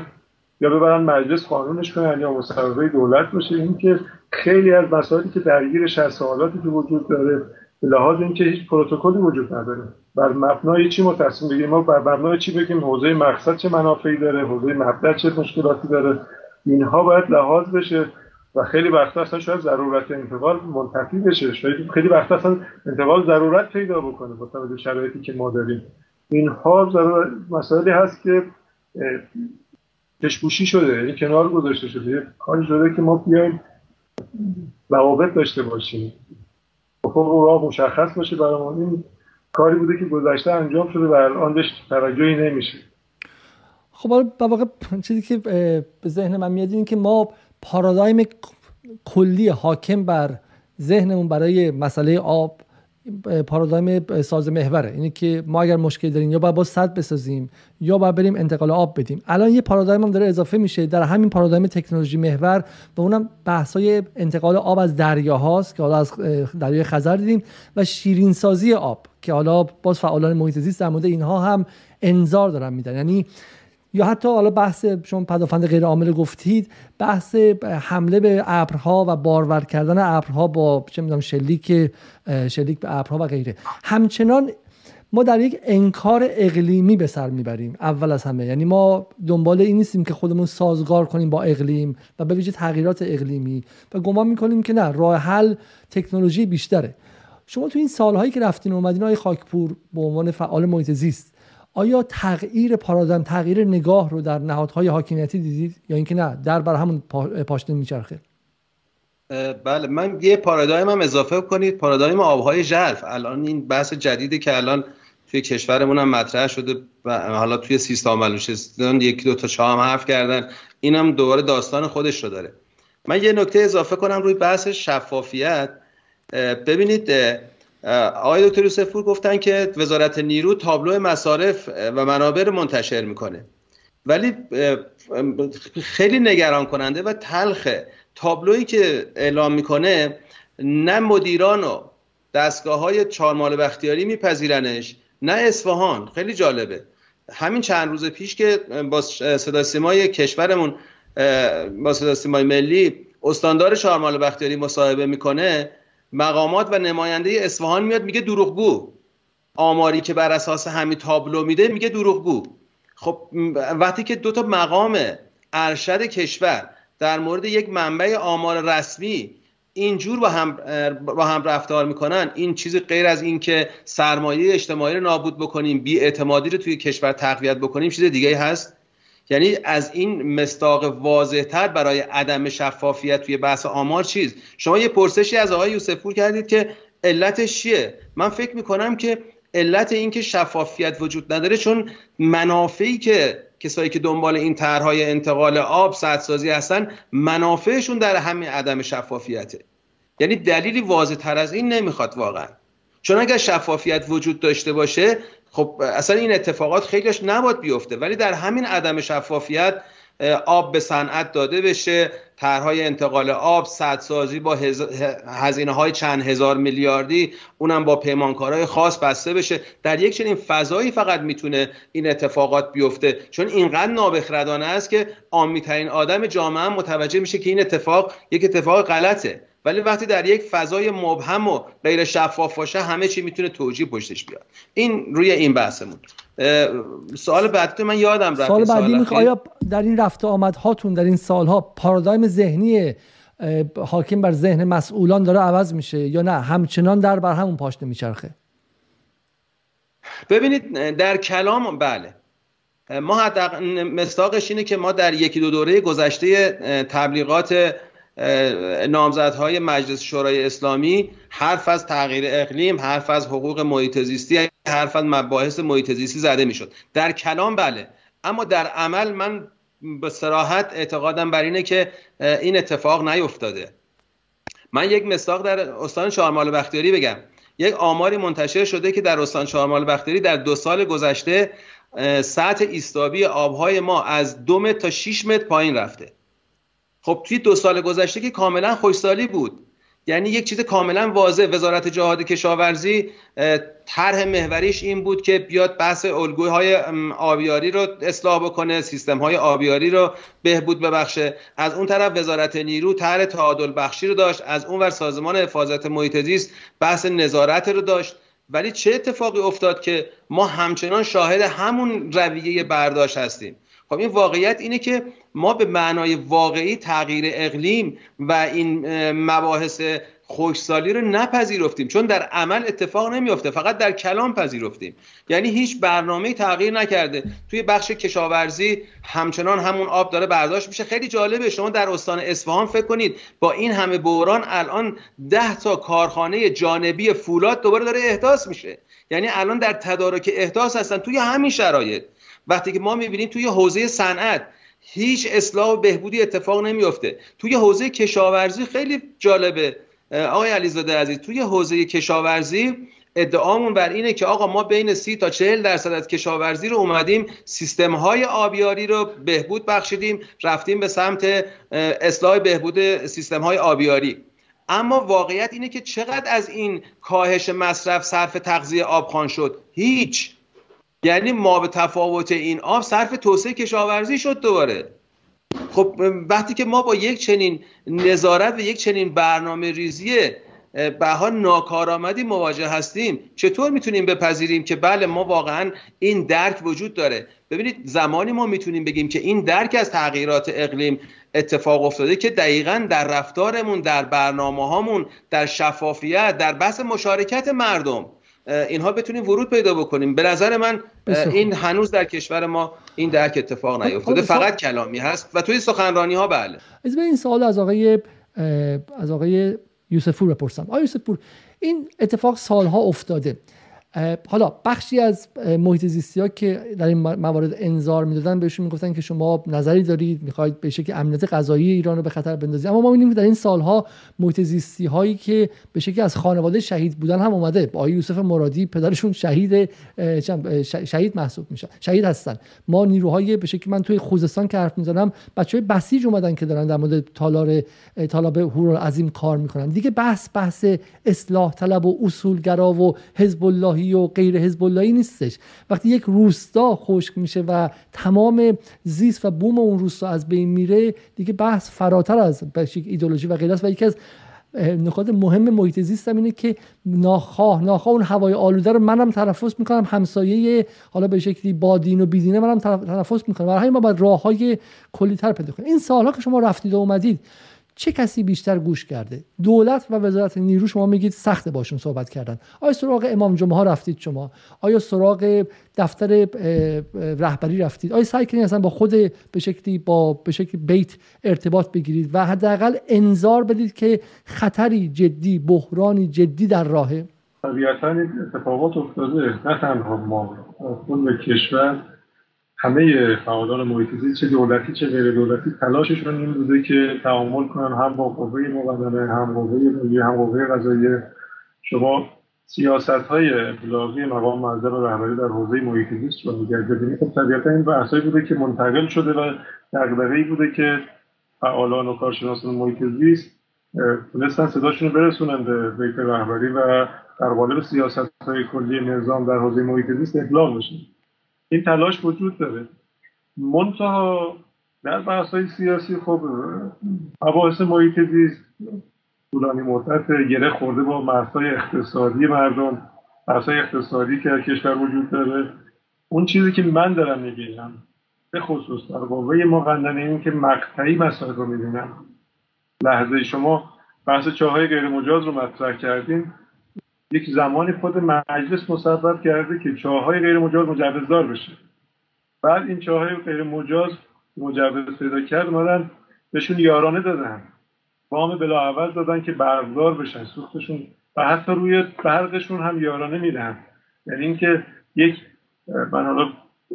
یا ببرن مجلس قانونش کنن یا مصوبه دولت باشه. این که خیلی از مسائلی که درگیرش از سوالاتی که وجود داره به لحاظ اینکه هیچ پروتکلی وجود نداره. بر مبنای چی ما تصمیم بگیریم؟ ما بر مبنای چی بگیم؟ حوزه مقصد چه منافعی داره؟ حوزه مبدا چه مشکلاتی داره؟ اینها باید لحاظ بشه. و خیلی وقتا اصلا شاید ضرورت انتقال منتفی بشه. شاید خیلی وقتا اصلا انتقال ضرورت پیدا بکنه با توجه شرایطی که ما داریم. اینها ضرورت مسائلی هست که کشپوشی شده یعنی کنار گذاشته شده. کاری شده که ما بیایم روابط داشته باشیم. خب راه مشخص باشه برای این کاری بوده که گذشته انجام شده و الان بهش توجهی نمیشه. خب با واقع چیزی که به ذهن من میاد این که ما پارادایم کلی حاکم بر ذهنمون برای مسئله آب پارادایم ساز محوره. اینه که ما اگر مشکل داریم یا باید با صد بسازیم یا باید بریم انتقال آب بدیم. الان یه پارادایم هم داره اضافه میشه در همین پارادایم تکنولوژی محور و اونم بحثای انتقال آب از دریاهاست که حالا از دریای خزر دیدیم و شیرین سازی آب که حالا باز فعالان محیط زیست در مورد اینها هم انظار دارن میدن. یعنی یا حتی حالا بحث شما پدافند غیر عامل گفتید بحث حمله به ابرها و بارور کردن ابرها با چه می‌دونم شلیک شلیک به ابرها و غیره. همچنان ما در یک انکار اقلیمی به سر می‌بریم اول از همه. یعنی ما دنبال این نیستیم که خودمون سازگار کنیم با اقلیم و به ویژه تغییرات اقلیمی و گمان می‌کنیم که نه راه حل تکنولوژی بیشتره. شما تو این سالهایی که رفتین اومدین های خاکپور به عنوان فعال محیط زیست آیا تغییر پارادایم تغییر نگاه رو در نهادهای حاکمیتی دیدید یا اینکه نه در بر همون پاشنه میچرخه؟ بله من یه پارادایم هم اضافه کنید پارادایم آبهای ژرف. الان این بحث جدیدی که الان توی کشورمون هم مطرح شده و حالا توی سیستان بلوچستان یکی دو تا چاه هم حرف کردن. اینم دوباره داستان خودش رو داره. من یه نکته اضافه کنم روی بحث شفافیت. ببینید آقای دکتر یوسفپور گفتن که وزارت نیرو تابلو مصارف و منابع رو منتشر می‌کنه. ولی خیلی نگران کننده و تلخه تابلویی که اعلام می‌کنه نه مدیران و دستگاه های چارمال بختیاری میپذیرنش نه اصفهان. خیلی جالبه. همین چند روز پیش که با صدا سیمای کشورمون با صدا سیمای ملی استاندار شارمال بختیاری مصاحبه می‌کنه مقامات و نماینده اصفهان میاد میگه دروغگو. آماری که بر اساس همین تابلو میده میگه دروغگو. خب وقتی که دو تا مقام ارشد کشور در مورد یک منبع آمار رسمی اینجور با هم با هم رفتار می‌کنن این چیز غیر از این که سرمایه اجتماعی رو نابود بکنیم بی اعتمادی رو توی کشور تقویت بکنیم چیز دیگه هست؟ یعنی از این مستاق واضح تر برای عدم شفافیت توی بحث آمار چیز. شما یه پرسشی از آقای یوسفپور کردید که علتش چیه؟ من فکر می‌کنم که علت این که شفافیت وجود نداره چون منافعی که کسایی که دنبال این طرحهای انتقال آب سدسازی هستن منافعشون در همین عدم شفافیته. یعنی دلیلی واضح تر از این نمی‌خواد واقعا. چون اگر شفافیت وجود داشته باشه خب اصلا این اتفاقات خیلیش نباید بیفته. ولی در همین عدم شفافیت آب به صنعت داده بشه. طرحهای انتقال آب سدسازی با هزینه های چند هزار میلیاردی اونم با پیمانکارهای خاص بسته بشه. در یک چنین فضایی فقط می‌تونه این اتفاقات بیفته. چون اینقدر نابخردانه است که عامیترین آدم جامعه متوجه میشه که این اتفاق یک اتفاق غلطه. ولی وقتی در یک فضای مبهم و غیر شفاف باشه همه چی می‌تونه توجیه پشتش بیاد. این روی این بحثمون. سوال بعدی من یادم رفت. سوال بعدی میخوا آیا در این رفته آمد هاتون در این سالها پارادایم ذهنی حاکم بر ذهن مسئولان داره عوض میشه یا نه؟ همچنان در بر همون پاشنه میچرخه. ببینید در کلام بله. ما حد مستاقش اینه که ما در یکی دو دوره گذشته تبلیغات نامزدهای مجلس شورای اسلامی حرف از تغییر اقلیم حرف از حقوق محیط زیستی حرف از مباحث محیط زیستی زده می‌شد. در کلام بله اما در عمل من به صراحت اعتقادم بر اینه که این اتفاق نیفتاده. من یک مستاق در استان چهارمال بختیاری بگم. یک آماری منتشر شده که در استان چهارمال بختیاری در دو سال گذشته سطح ایستابی آبهای ما از دو متر تا 6 متر پایین رفته. خب توی دو سال گذشته که کاملا خوشسالی بود. یعنی یک چیز کاملا واضح. وزارت جهاد کشاورزی طرح محوریش این بود که بیاد بحث الگوهای آبیاری رو اصلاح بکنه سیستم های آبیاری رو بهبود ببخشه. از اون طرف وزارت نیرو طرح تعادل بخشی رو داشت. از اون ور سازمان حفاظت محیط زیست بحث نظارت رو داشت. ولی چه اتفاقی افتاد که ما همچنان شاهد همون رویه برداشت هستیم؟ خب این واقعیت اینه که ما به معنای واقعی تغییر اقلیم و این مباحث خوشسالی رو نپذیرفتیم چون در عمل اتفاق نمیافته فقط در کلام پذیرفتیم. یعنی هیچ برنامه تغییر نکرده. توی بخش کشاورزی همچنان همون آب داره برداشت میشه. خیلی جالبه شما در استان اصفهان فکر کنید با این همه بحران الان ده تا کارخانه جانبی فولاد دوباره داره احداث میشه. یعنی الان در تدارک احداث هستن توی همین شرایط. وقتی که ما می‌بینیم توی حوزه صنعت هیچ اصلاح و بهبودی اتفاق نمیفته توی حوزه کشاورزی خیلی جالبه آقای علیزاده عزیز. توی حوزه کشاورزی ادعامون بر اینه که آقا ما بین سی تا چهل درصد از کشاورزی رو اومدیم سیستم های آبیاری رو بهبود بخشیدیم رفتیم به سمت اصلاح بهبود سیستم های آبیاری. اما واقعیت اینه که چقدر از این کاهش مصرف صرف تغذیه آبخوان شد؟ هیچ. یعنی ما به تفاوت این آب صرف توسعه کشاورزی شد دوباره. خب وقتی که ما با یک چنین نظارت و یک چنین برنامه ریزی بها ناکارآمدی مواجه هستیم چطور می‌تونیم بپذیریم که بله ما واقعا این درک وجود داره؟ ببینید زمانی ما می‌تونیم بگیم که این درک از تغییرات اقلیم اتفاق افتاده که دقیقا در رفتارمون در برنامه هامون در شفافیت در بحث مشارکت مردم. اینها بتونیم ورود پیدا بکنیم. به نظر من این هنوز در کشور ما این درک اتفاق خب، نیفتاده. خب، فقط کلامی هست و توی سخنرانی ها بله. از این سوال از آقای از آقای یوسفور بپرسم. آقای یوسفور این اتفاق سالها افتاده. حالا بخشی از محیط زیستی ها که در این موارد انظار می‌دادن بهشون می‌گفتن که شما نظری دارید می‌خواید به شکل امنیت غذایی ایران رو به خطر بندازید. اما ما می‌بینیم که در این سالها محیط زیستی هایی که به شکل از خانواده شهید بودن هم اومده. با یوسف مرادی پدرشون شهید شهید محسوب میشه شهید هستن. ما نیروهای به شکل من توی خوزستان که حرف می‌زنم بچه های بسیج اومدن که دارن در مورد تالار تالاب هور عظیم کار می‌کنن. دیگه بحث بحث اصلاح طلب و اصولگرا و حزب الله اللهی و غیر حزب اللهی نیستش. وقتی یک روستا خشک میشه و تمام زیست و بوم اون روستا از بین میره دیگه بحث فراتر از ایدولوژی و غیره و یکی از نکات مهم محیط زیستم اینه که ناخواه ناخواه اون هوای آلوده رو منم تلفظ می‌کنم همسایه حالا به شکلی با دین و بیدینه منم تلفظ می‌کنم. برای همین ما باید راه های کلی تر پیدا کنیم. این سالها که شما رفتید و اومدید چه کسی بیشتر گوش کرده؟ دولت و وزارت نیرو شما میگید سخت باشون صحبت کردن. آیا سراغ امام جمعه ها رفتید شما؟ آیا سراغ دفتر رهبری رفتید؟ آیا سعی کنید اصلا با خود به شکلی با به شکلی بیت ارتباط بگیرید و حداقل انظار بدید که خطری جدی بحرانی جدی در راهه؟ طبیعتا اتفاقات افتاده نه تنها ما کل کشور. همه فعالان محیط چه دولتی چه غیر دولتی تلاششون این بوده که تعامل کنن هم با قوه مقدمه هم قوه ملی هم قوه قضاییه. شما سیاست های ابلاغی مقام معظم رهبری در حوزه محیط زیست رو نگه ببینید خب طبیعتا این بحثایی بوده که منتقل شده و دغدغه‌ای بوده که فعالان و کارشناسان محیط زیست تونستن صداشون رو برسونن به بیت رهبری و در قالب سیاست های کلی نظام در حوزه محیط زیست ابلاغ بشه این تلاش وجود داره. منتها در بحث های سیاسی خب مباحث محیط زیست طولانی مدت گره خورده با مرزهای اقتصادی مردم مرزهای اقتصادی که کشور وجود داره. اون چیزی که من دارم می‌بینم به خصوص در قوه مقننه این که مقطعی مسائل رو می‌بینم. لحظه شما بحث چاهای غیر مجاز رو مطرح کردیم یک زمانی خود مجلس مصوب کرده که چاهای غیر مجاز مجوزدار بشه. بعد این چاهای غیر مجاز مجوز پیدا کرد اومدن بهشون یارانه دادن. وام بلا عوض دادن که برقدار بشن سوختشون و حتی روی برقشون هم یارانه میدن. یعنی اینکه یک من حالا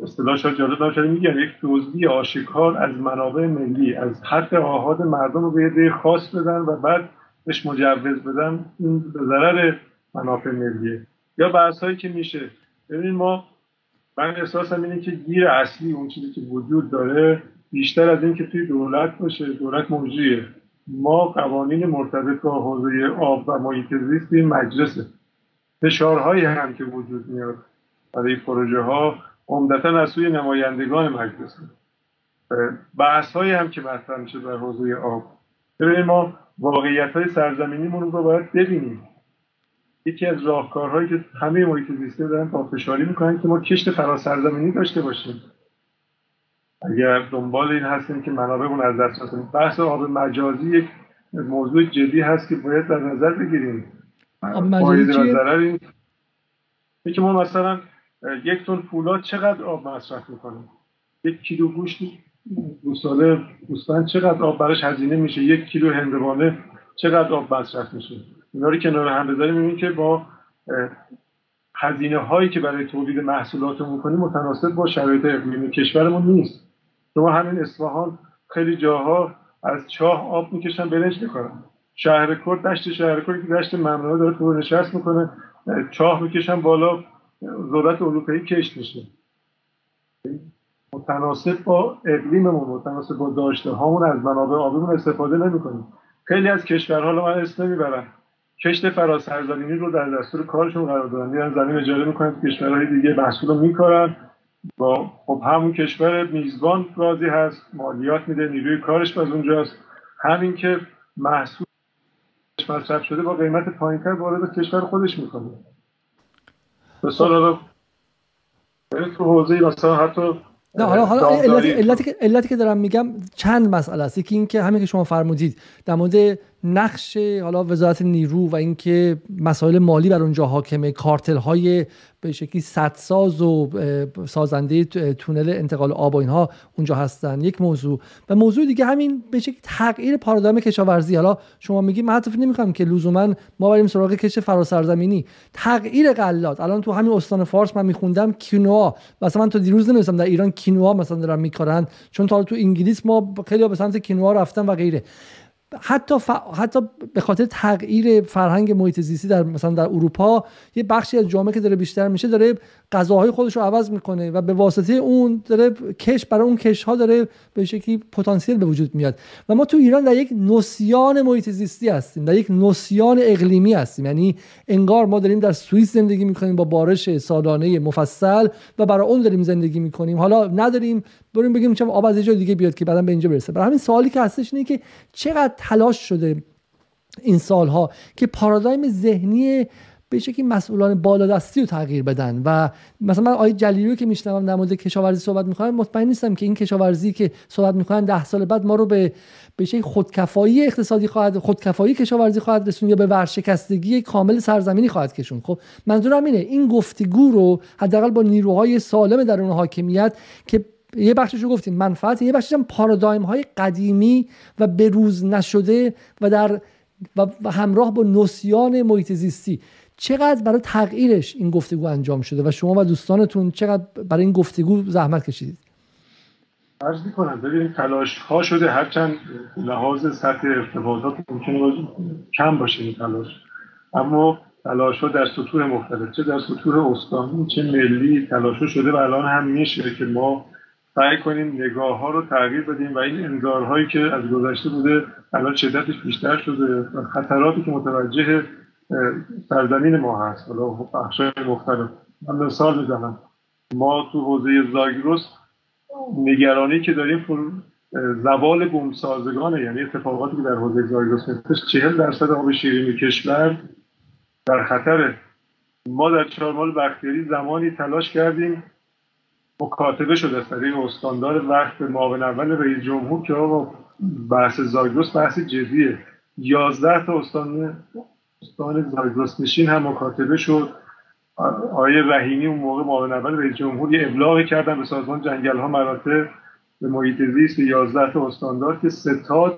اصطلاح شاید جالب نباشه میگم یک دزدی آشکار از منابع ملی از حق آهاد مردم رو به یه خاص بدن و بعد بهش مجوز بدن. این به ضرر منافع ملیه. یا بحث هایی که میشه. ببینید ما من احساسم اینه که گیر اصلی اون چیزی که وجود داره بیشتر از این که توی دولت باشه. دولت موجیه. ما قوانین مرتبط با حوزه آب و محیط زیست این مجلسه. فشارهایی هم که وجود میاد برای پروژه ها عمدتا از سوی نمایندگان مجلسه. بحث هایی هم که مطرح میشه در حوزه آب. ببینید ما واقعیت های سرزمینیمون رو باید ببینیم. یکی از راهکارهایی که همه محیط زیستی دارن پافشاری می‌کنن که ما کشت فراسرزمینی داشته باشیم. اگر دنبال این هستیم که منابعمون از دست ندیم بحث آب مجازی یک موضوع جدی هست که باید در نظر بگیریم. آب مجازی که ما مثلا یک تن فولاد چقدر آب مصرف می‌کنیم یک کیلو گوشت گوساله گوسفند چقدر آب براش هزینه میشه؟ یک کیلو هندوانه چقدر آب مصرف میشه؟ اینا رو کنار هم بذاریم می‌بینیم که با هزینه هایی که برای تولید محصولات می‌کنیم متناسب با شرایط اقلیمی کشورمون نیست. شما همین اصفهان خیلی جاها از چاه آب می‌کشن برنج می‌کنن شهر کرد دشت شهر کرد که دشت ممنوعه داره پر نشست می‌کنه چاه می‌کشن بالا ذرت اروپایی کشت میشه. متناسب با اقلیممون متناسب با داشته هامون از منابع آبیمون استفاده نمی‌کنیم. خیلی از کشورها رو من اسم نمی‌برم. کشت فراسرزمینی رو در دستور کارشون قرار دادن. میرن زمین اجاره می‌کنن کشورهای دیگه محصول رو میکارن با خب همون کشور میزبان راضی هست مالیات میده نیروی کارش از اونجاست. همین که محصول مصرف شده با قیمت پایینتر وارد کشور خودش می‌کنه. مثال حالا تو حوزه مثلا حتی نه حالا حالا علتی, علتی, که علتی که دارم میگم چند مسئله است. یکی اینکه همین که شما فرمودید در مورد نقش حالا وزارت نیرو و اینکه مسائل مالی بر اونجا حاکمه کارتل های به شکلی سدساز و سازنده تونل انتقال آب و اینها اونجا هستن. یک موضوع. و موضوع دیگه همین به شکلی تغییر پارادایم کشاورزی. حالا شما میگی من حتی نمی‌خوام که لزوما ما بریم سراغ کش فراسرزمینی. تغییر غلات. الان تو همین استان فارس من میخوندم کینوا. مثلا من تو دیروز نمیستم در ایران کینوا مثلا دارن میکارن. چون تا تو انگلیس ما خیلی به سمت کینوا رفتن و غیره. حتی حتی به خاطر تغییر فرهنگ محیط زیستی در مثلا در اروپا یه بخشی از جامعه که داره بیشتر میشه داره غذاهای خودش رو عوض می‌کنه و به واسطه اون داره کش برای اون کش ها داره به شکلی پتانسیل به وجود میاد. و ما تو ایران در یک نوسیان محیط زیستی هستیم در یک نوسیان اقلیمی هستیم. یعنی انگار ما داریم در سوئیس زندگی می‌کنیم با بارش سالانه مفصل و برای اون داریم زندگی می‌کنیم. حالا نداریم بریم بگیم چه آب از دیگه بیاد که بعدا به اینجا برسه. برای همین سوالی که هستش اینه که چقدر تلاش شده این سالها که پارادایم ذهنی به شکلی مسئولان بالادستی رو تغییر بدن و مثلا من آقای جلیلی که میشنوم در مورد کشاورزی صحبت می‌کنم مطمئن نیستم که این کشاورزی که صحبت می‌کنن ده سال بعد ما رو به به شکل خودکفایی اقتصادی خواهد خودکفایی کشاورزی خواهد رسون یا به ورشکستگی کامل سرزمینی خواهد کشون خب منظورم اینه این گفتگو رو حداقل با نیروهای سالم در اون حاکمیت که یه بخشش رو گفتیم منفعت یه بخشش هم پارادایم های قدیمی و بروز نشده و در و همراه با نسیان محیط زیستی چقدر برای تغییرش این گفتگو انجام شده و شما و دوستانتون چقدر برای این گفتگو زحمت کشیدید؟ عرض می‌کنم ببینید تلاش ها شده. هرچند لحاظ سطح ارتباطات ممکنه کم باشه این تلاش اما تلاش ها در سطوح مختلف چه در سطوح استانی چه ملی تلاش شده و الان هم میشه که ما سعی کنیم نگاه ها رو تغییر بدیم و این انذارهایی که از گذشته بوده الان شدتش بیشتر شده و خطراتی که متوجه سرزمین ما هست حالا بخشای مختلف. من مثال می‌زنم. ما تو حوزه زاگرس نگرانی که داریم زوال بومسازگانه یعنی اتفاقاتی که در حوزه زاگرس میفتش چهل درصد آب شیرینی کشور در خطره ما در چهارمال بختیاری زمانی تلاش کردیم. مکاتبه شده از طریق استاندار وقت معاون اول رئیس جمهور که آقا بحث زاگرس بحث جدیه. یازده تا استان استان زاگرس نشین هم مکاتبه شد. آیه رحیمی اون موقع معاون اول رئیس جمهور یه ابلاغی کردن به سازمان جنگل ها مراتع به محیط زیست 11 تا استاندار که ستاد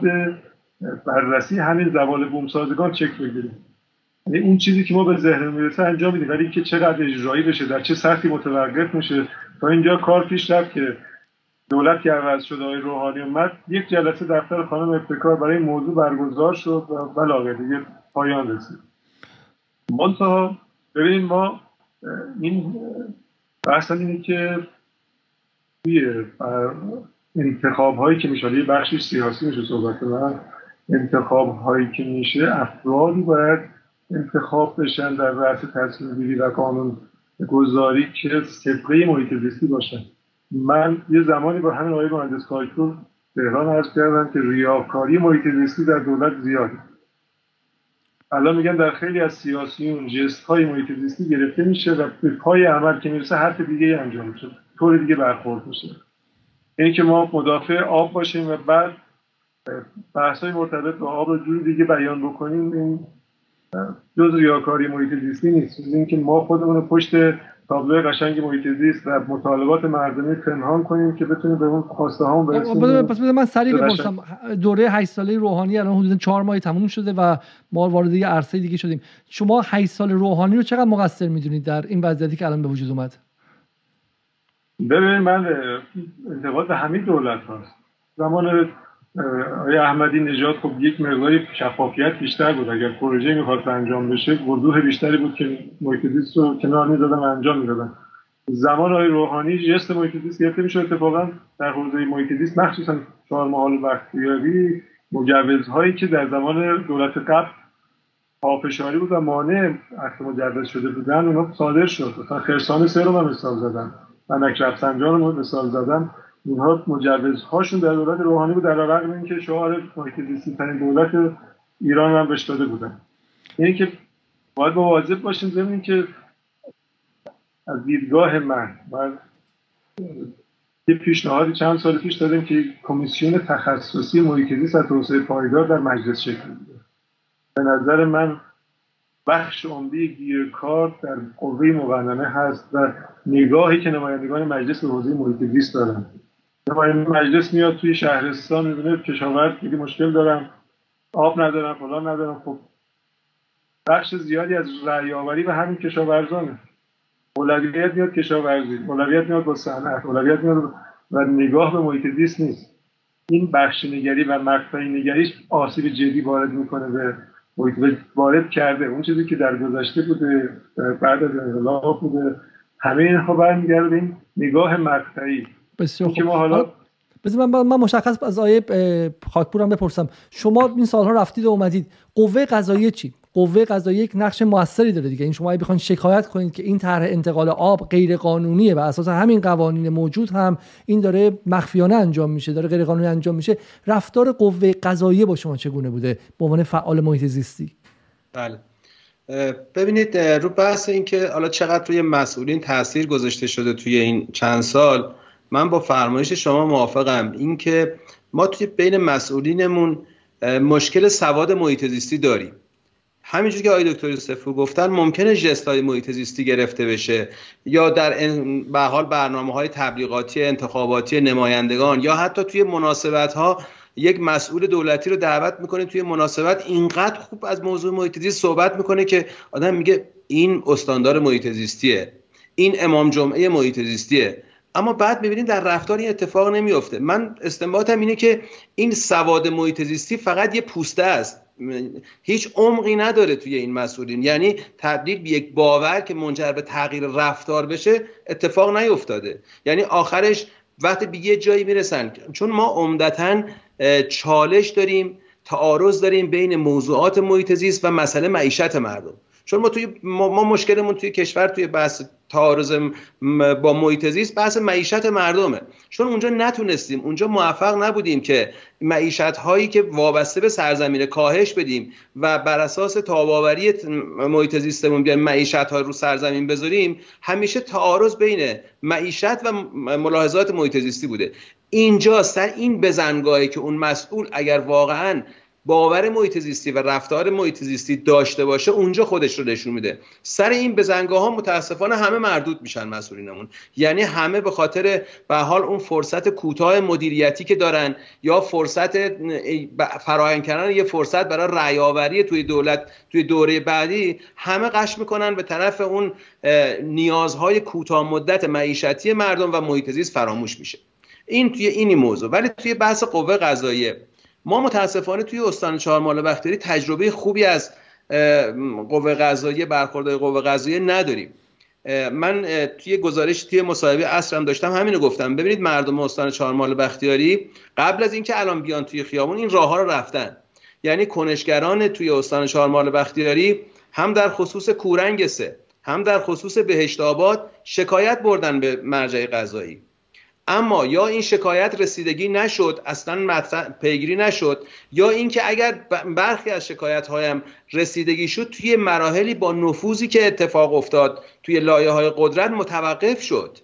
بررسی همین زوال بومسازگان چک بگیریم. یعنی اون چیزی که ما به ذهن می‌رسه انجام میدیم. ولی که چقدر اجرایی بشه در چه سختی متوقف میشه. تا اینجا کار پیش رفت که دولت که عوض شده آقای روحانی اومد یک جلسه دفتر خانم ابتکار برای موضوع برگزار شد و بلاغه دیگه پایان رسید. منتها ببینید ما این بحث اینه که توی انتخاب هایی که میشه یه بخشی سیاسی میشه صحبت من انتخاب هایی که میشه افرادی باید انتخاب بشن در رأس تصمیم گیری و قانون گذاری که سبقه محیط زیستی باشن. من یه زمانی با همین آقای مهندس کاجپور تهران عرض کردم که ریاکاری محیط زیستی در دولت زیاده. الان میگن در خیلی از سیاسیون جست های محیط زیستی گرفته میشه و به پای عمل که می‌رسه حرف دیگه انجام میشه. طور دیگه برخورد میشه. اینه که ما مدافع آب باشیم و بعد بحث های مرتبط با آب رو جور دیگه بیان بکنیم. این جز ریاکاری محیط زیستی نیست اینکه ما خودمون پشت تابلو قشنگ محیط زیست و مطالبات مردمی پنهان کنیم که بتونیم به اون خواسته هامون برسیم پس من سریع بپرسم. دوره 8 ساله روحانی الان حدود 4 ماه تموم شده و ما وارد یه عرصه دیگه شدیم. شما 8 سال روحانی رو چقدر مقصر می‌دونید در این وضعیتی که الان به وجود اومد؟ ببین من انتقاد به همین دولت هست زمان آقای احمدی نژاد خب یک مقداری شفافیت بیشتر بود. اگر پروژه می‌خواست انجام بشه وضوح بیشتری بود که محیط زیست رو کنار می‌دادن و انجام می‌دادن. زمان آقای روحانی جست محیط زیست گرفته می‌شد. اتفاقا در حوزه محیط زیست مخصوصا چهار محال بختیاری مجوزهایی که در زمان دولت قبل پافشاری بود و مانع عقد مجوز شده بودن اونا صادر شد. مثلا خرسان سه رو من مثال زدم منک رفسنجان رو مثال زدم اینها مجوزهاشون در دولت روحانی بود در رغم اینکه شعار محیط زیستی ترین دولت ایران هم بهش داده بودن. اینه که باید مواظب باشیم زمین که از دیدگاه من و یه پیشنهادی چند سال پیش دادیم که کمیسیون تخصصی محیط و توسعه پایدار در مجلس شکل بده به نظر من بخش عمده گیرکار در قوه مقننه هست و نگاهی که نمایندگان مجلس به حوزه محیط زیست دارن. مجلس میاد توی شهرستان می‌بینه کشاورز دیگه مشکل دارم آب ندارم فلان ندارم. خب بخش زیادی از رأی آوری به همین کشاورزانه. اولویت میاد کشاورزی اولویت میاد با صنعت اولویت میاد و نگاه به محیط زیست نیست. این بخش نگری و مقطع نگریش آسیب جدی وارد می‌کنه به محیط وارد کرده. اون چیزی که در گذشته بوده بعد از انقلاب بوده. همه اینها برمیگرده این نگاه مقطعی. بسیار خوب. حالا من, من مشخص از آیه خاکپورم بپرسم. شما این سالها رفتید و اومدید. قوه قضاییه چی؟ قوه قضاییه یک نقش موثری داره دیگه. این شما بخواید شکایت کنید که این طرح انتقال آب غیر قانونیه و اساس همین قوانین موجود هم این داره مخفیانه انجام میشه داره غیر قانونی انجام میشه. رفتار قوه قضاییه با شما چگونه بوده؟ به عنوان فعال محیط زیستی. بله. ببینید رو بحث اینکه حالا چقدر روی مسئولین تاثیر گذاشته شده توی این چند سال من با فرمایش شما موافقم. اینکه ما توی بین مسئولینمون مشکل سواد محیط زیستی داریم. همینجور که آقای دکتر سفو گفتن ممکنه جستای محیط زیستی گرفته بشه یا در به حال برنامه های تبلیغاتی انتخاباتی نمایندگان یا حتی توی مناسبت ها یک مسئول دولتی رو دعوت می‌کنه توی مناسبت اینقدر خوب از موضوع محیط زیست صحبت می‌کنه که آدم میگه این استاندار محیط زیستیه. این امام جمعه محیط زیستیه. اما بعد می‌بینیم در رفتار این اتفاق نمیفته من استنباطم اینه که این سواد محیط زیستی فقط یه پوسته است. هیچ عمقی نداره توی این مسئولین. یعنی تبدیل به یک باور که منجر به تغییر رفتار بشه اتفاق نیفتاده. یعنی آخرش وقتی به یه جایی می‌رسن چون ما عمدتا چالش داریم تعارض داریم بین موضوعات محیط زیست و مسئله معیشت مردم. چون ما توی ما, مشکلمون توی کشور توی بحث تعارض با محیط زیست بحث معیشت مردمه. چون اونجا نتونستیم اونجا موفق نبودیم که معیشت هایی که وابسته به سرزمین کاهش بدیم و بر اساس تاباوری محیط زیستمون بیایم معیشت ها رو سرزمین بذاریم همیشه تعارض بین معیشت و ملاحظات محیط زیستی بوده. اینجا سر این بزنگاهی که اون مسئول اگر واقعا باور محیط زیستی و رفتار محیط زیستی داشته باشه اونجا خودش رو نشون میده. سر این بزنگاه ها متاسفانه همه مردود میشن مسئولینمون. یعنی همه به خاطر به حال اون فرصت کوتاه مدیریتی که دارن یا فرصت فراهم کردن یه فرصت برای رعی توی دولت توی دوره بعدی همه قش می‌کنن به طرف اون نیازهای کوتاه مدت معیشتی مردم و محیط زیست فراموش میشه. این توی اینی موضوع. ولی توی بحث قوه قضاییه ما متاسفانه توی استان چهارمال بختیاری تجربه خوبی از قوه قضاییه برخوردهای قوه قضاییه نداریم. من توی گزارش توی مصاحبه اصرم داشتم همینو گفتم. ببینید مردم استان چهارمال بختیاری قبل از اینکه الان بیان توی خیابون این راه ها رو رفتن. یعنی کنشگران توی استان چهارمال بختیاری هم در خصوص کورنگ سه هم در خصوص بهشت آباد شکایت بردن به مرجع قضایی. اما یا این شکایت رسیدگی نشد اصلا پیگیری نشد یا اینکه اگر برخی از شکایت هایم رسیدگی شد توی مراحلی با نفوذی که اتفاق افتاد توی لایه های قدرت متوقف شد.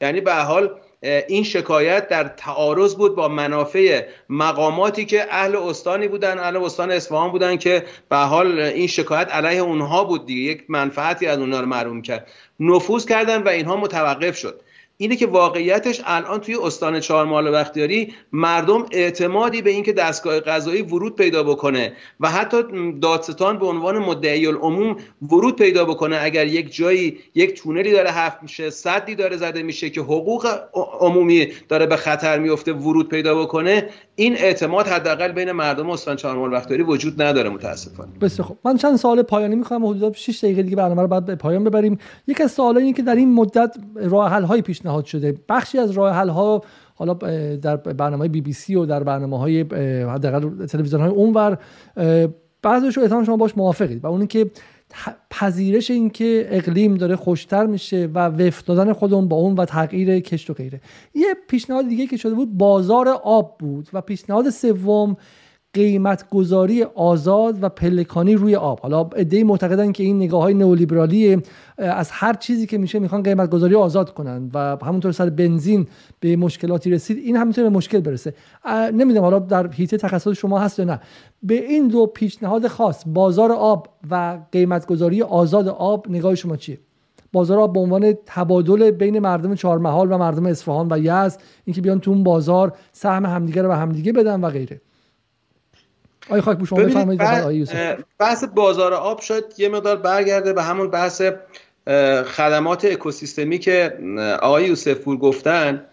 یعنی به حال این شکایت در تعارض بود با منافع مقاماتی که اهل استانی بودن اهل استان اصفهان بودن که به حال این شکایت علیه اونها بود دیگه. یک منفعتی از اونها رو معلوم کرد. نفوذ کردن و اینها متوقف شد. اینه که واقعیتش الان توی استان چهارمال بختیاری مردم اعتمادی به اینکه دستگاه قضایی ورود پیدا بکنه و حتی دادستان به عنوان مدعی العموم ورود پیدا بکنه. اگر یک جایی یک تونلی داره حفر میشه صدی داره زده میشه که حقوق عمومی داره به خطر میفته ورود پیدا بکنه این اعتماد حداقل بین مردم استان چهارمال بختیاری وجود نداره متاسفانه. بسیار خوب. من چند سال پایانی می‌خوام حدود 6 دقیقه دیگه برنامه رو بعد به پایان ببریم. یک از سوالایی که در این مدت راه حل های پیشنهاد شده. بخشی از راه حل ها حالا در برنامه بی بی سی و در برنامه های حداقل تلویزیون های اونور بعضیش رو شما باش موافقید. و اون که پذیرش اینکه اقلیم داره خوشتر میشه و وفق دادن خودمون با اون و تغییر کشت و غیره. یه پیشنهاد دیگه که شده بود بازار آب بود و پیشنهاد سوم قیمت گذاری آزاد و پلکانی روی آب. حالا ایده معتقدن که این نگاه های نئولیبرالی از هر چیزی که میشه می‌خوان قیمت گذاری آزاد کنن و همونطور سر بنزین به مشکلاتی رسید این هم به مشکل برسه. نمی‌دونم حالا در هیته تخصص شما هست یا نه. به این دو پیشنهاد خاص بازار آب و قیمت گذاری آزاد آب نگاه شما چیه؟ بازار آب به عنوان تبادل بین مردم چهارمحال و مردم اصفهان و یزد اینکه بیان تو اون بازار سهم همدیگه رو به همدیگه بدن و غیره. آیا خاک شما بفرمایید بحث بازار آب شاید یه مقدار برگرده به همون بحث خدمات اکوسیستمی که آقای یوسف پور گفتن.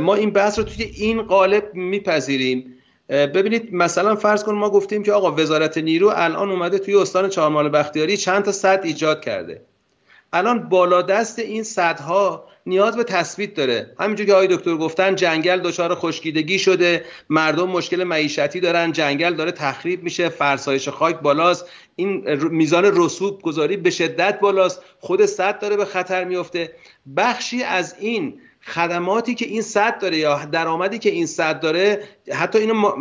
ما این بحث رو توی این قالب میپذیریم. ببینید مثلا فرض کن ما گفتیم که آقا وزارت نیرو الان اومده توی استان چهارمال بختیاری چند تا صد ایجاد کرده. الان بالادست این صدها نیاز به تثبیت داره. همینجور که آقای دکتر گفتن جنگل دچار خشکیدگی شده مردم مشکل معیشتی دارن جنگل داره تخریب میشه فرسایش خاک بالاست این میزان رسوب گذاری به شدت بالاست خود صد داره به خطر میفته. بخشی از این خدماتی که این صد داره یا درآمدی که این صد داره حتی اینو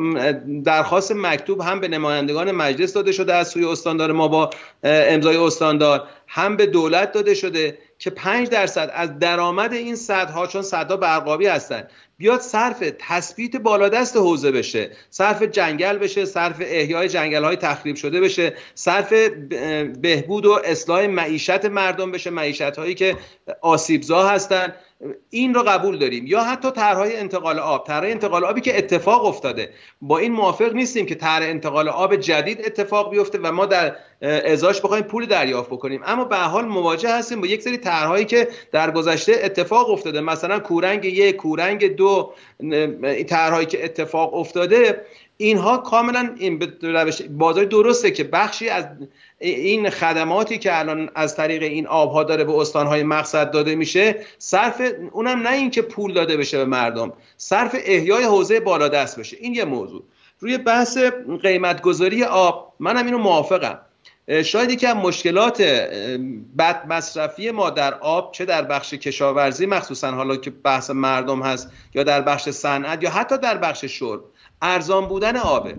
درخواست مکتوب هم به نمایندگان مجلس داده شده از سوی استاندار ما با امضای استاندار هم به دولت داده شده. که 5 درصد از درآمد این صدها چون صدها برقابی هستن بیاد صرف تثبیت بالادست حوزه بشه صرف جنگل بشه صرف احیای جنگل های تخریب شده بشه صرف بهبود و اصلاح معیشت مردم بشه معیشت هایی که آسیبزا هستن. این رو قبول داریم. یا حتی طرحهای انتقال آب. طرح انتقال آبی که اتفاق افتاده. با این موافق نیستیم که طرح انتقال آب جدید اتفاق بیفته و ما در ازاش بخوایم پول دریافت بکنیم. اما به حال مواجه هستیم با یک سری طرحهایی که در گذشته اتفاق افتاده. مثلا کورنگ یک کورنگ دو طرحهایی که اتفاق افتاده. اینها کاملا این بازار درسته که بخشی از این خدماتی که الان از طریق این آبها داره به استانهای مقصد داده میشه صرف اونم نه اینکه پول داده بشه به مردم صرف احیای حوزه بالادست بشه. این یه موضوع. روی بحث قیمت گذاری آب منم اینو موافقم. شاید از مشکلات بد مصرفی ما در آب چه در بخش کشاورزی مخصوصا حالا که بحث مردم هست یا در بخش صنعت یا حتی در بخش شرب. ارزان بودن آبه.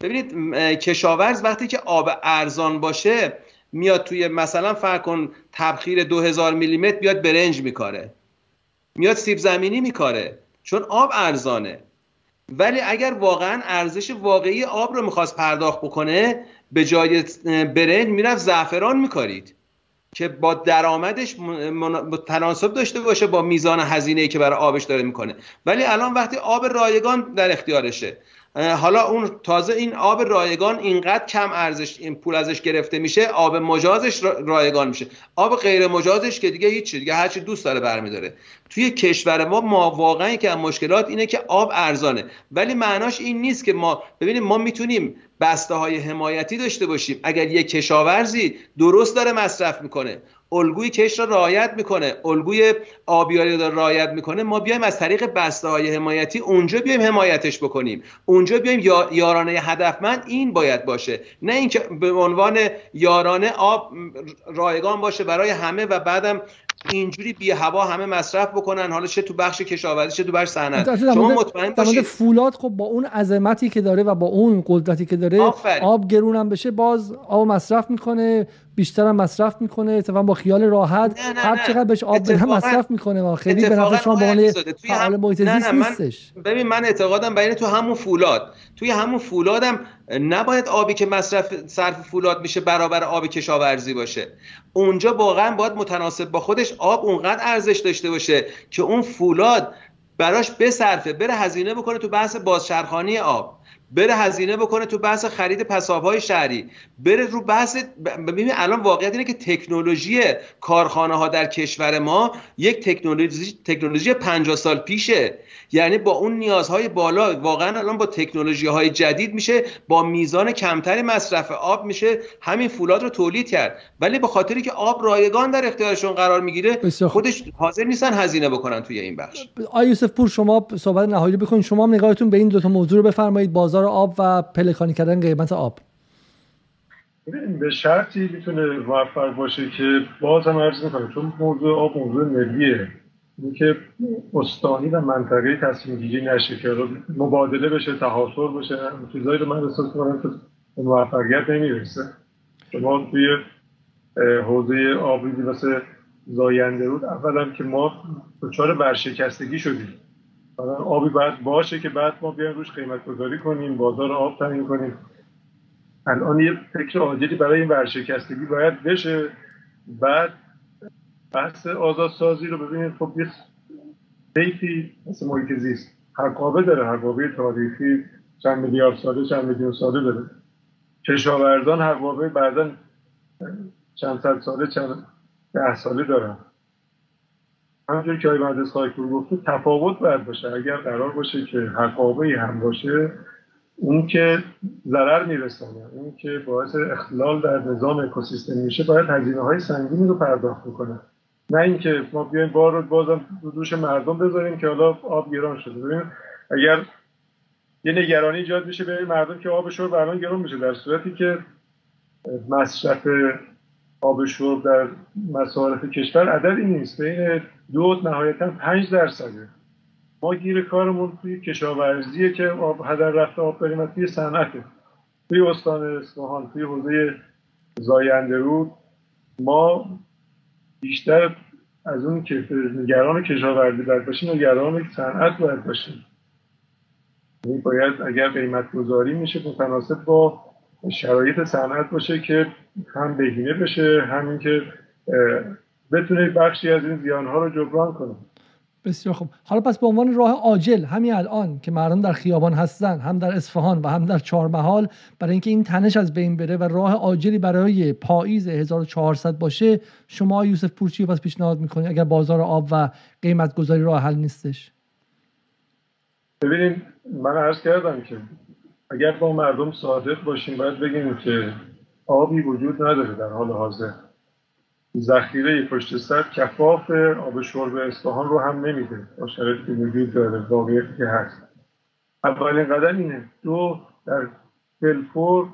ببینید کشاورز وقتی که آب ارزان باشه میاد توی مثلا فرق کن تبخیر 2000 میلیمتر بیاد برنج میکاره. میاد سیب زمینی میکاره چون آب ارزانه. ولی اگر واقعا ارزش واقعی آب رو می‌خواست پرداخت بکنه به جای برنج می‌رفت زعفران میکارید. که با درآمدش تناسب داشته باشه با میزان هزینه که برای آبش داره می‌کنه. ولی الان وقتی آب رایگان در اختیارشه حالا اون تازه این آب رایگان اینقدر کم ارزش این پول ازش گرفته میشه آب مجازش رایگان میشه. آب غیر مجازش که دیگه هیچ دیگه هرچی دوست داره برمیداره. توی کشور ما ما واقعا که مشکلات اینه که آب ارزانه. ولی معناش این نیست که ما ببینیم ما می‌تونیم بسته های حمایتی داشته باشیم. اگر یک کشاورزی درست داره مصرف می‌کنه الگوی کش را رعایت می‌کنه الگوی آبیاری را رعایت می‌کنه ما بیایم از طریق بسته های حمایتی اونجا بیایم حمایتش بکنیم. اونجا بیایم یارانه هدفمند این باید باشه. نه اینکه به عنوان یارانه آب رایگان باشه برای همه و بعدم اینجوری بی هوا همه مصرف بکنن. حالا چه تو بخش کشاورزی چه تو بخش صنعت. شما مطمئن باشید؟ فولاد خب با اون عظمتی که داره و با اون قدرتی که داره آب گرونم بشه باز آب مصرف می‌کنه. بیشتر هم مصرف می‌کنه اتفاقا با خیال راحت هر چقدر بهش آب بدم مصرف می‌کنه و خیلی به نفع شما به فعال محیط زیست نیستش. ببین من اعتقادم بین تو همون فولاد. توی همون فولادم نباید آبی که مصرف صرف فولاد میشه برابر آب کشاورزی باشه. اونجا واقعا باید متناسب با خودش آب اونقدر ارزش داشته باشه که اون فولاد براش بصرفه بره هزینه بکنه تو بحث بازچرخانی آب. بره هزینه بکنه تو بحث خرید پسابهای شهری. بره رو بحث ببین الان واقعیت اینه که تکنولوژی کارخانه ها در کشور ما یک تکنولوژی تکنولوژی 50 سال پیشه. یعنی با اون نیازهای بالا واقعا الان با تکنولوژی های جدید میشه با میزان کمتری مصرف آب میشه همین فولاد رو تولید کرد. ولی به خاطری که آب رایگان در اختیارشون قرار می‌گیره خودش حاضر نیستن هزینه بکنن توی این بخش. آی یوسف پور شما صحبت نهایی بکنید شما نگاهتون به این دو تا موضوع رو بفرمایید. بازار آب و پلکانی کردن قیمت آب. به شرطی می‌تونه موفق باشه که باز هم عرض می‌کنه چون موضوع آب موضوع ملیه. اینکه استانی و منطقه تصمیم گیری نشه که مبادله بشه تحاصر بشه چیزایی رو من احساس کنم که موفقیت نمی‌رسه. شما توی حوزه آبی مثل زاینده رود اولا که ما دچار برشکستگی شدیم. آبی باید باشه که بعد ما بیایم روش قیمت گذاری کنیم بازار آب تعیین کنیم. الان یه فکر عاجلی برای این ورشکستگی باید بشه. بعد بحث آزادسازی رو ببینید خب یه بیتی مثل محیط زیست حقابه داره حقابه تاریخی چند میلیارد ساله چند میلیون ساله داره. کشاورزان حقابه بعدا چند صد ساله چند ده ساله دارن. همونجور که آقای مهندس خاکپور گفته تفاوت باید باشه. اگر قرار باشه که حقابه هم باشه اون که ضرر میرسانه اون که باعث اختلال در نظام اکوسیستم میشه باید هزینه های سنگینی رو پرداخت بکنه. نه اینکه ما بیایم بار رو بازم دوش مردم بذاریم که حالا آب گران شده. ببین اگر یه نگرانی ایجاد میشه به مردم که آب شرب الان گران میشه در صورتی که مصرف آب شرب در مصارف کشور عددی نیست. بین دو نهایتا پنج درصده. ما گیر کارمون توی کشاورزیه که آب هدر رفته آب داریم توی صنعته توی استان اصفهان توی حوزه زاینده رود ما بیشتر از اون که نگران کشاورزی باید باشیم نگران صنعت باید باشیم. یعنی باید اگر قیمت گذاری میشه متناسب با شرایط صنعت باشه که هم بهینه بشه همین که بتونه بخشی از این زیانها رو جبران کنه. بسیار خوب. حالا پس به عنوان راه عاجل همین الان که مردم در خیابان هستن هم در اصفهان و هم در چهارمحال برای اینکه این تنش از بین بره و راه عاجلی برای پاییز 1400 باشه شما یوسف پورچی پس پیشنهاد می‌کنید اگر بازار آب و قیمت گذاری راه حل نیستش؟ ببینید من عرض کردم که اگر با مردم صادق باشیم باید بگیم که آبی وجود نداره در حال حاضر. ذخیره پشت سر کفاف آب شرب اصفهان رو هم نمیده. با شرایطی که وجود داره واقعیتی که هست. اولین قدم اینه. دو در فلفور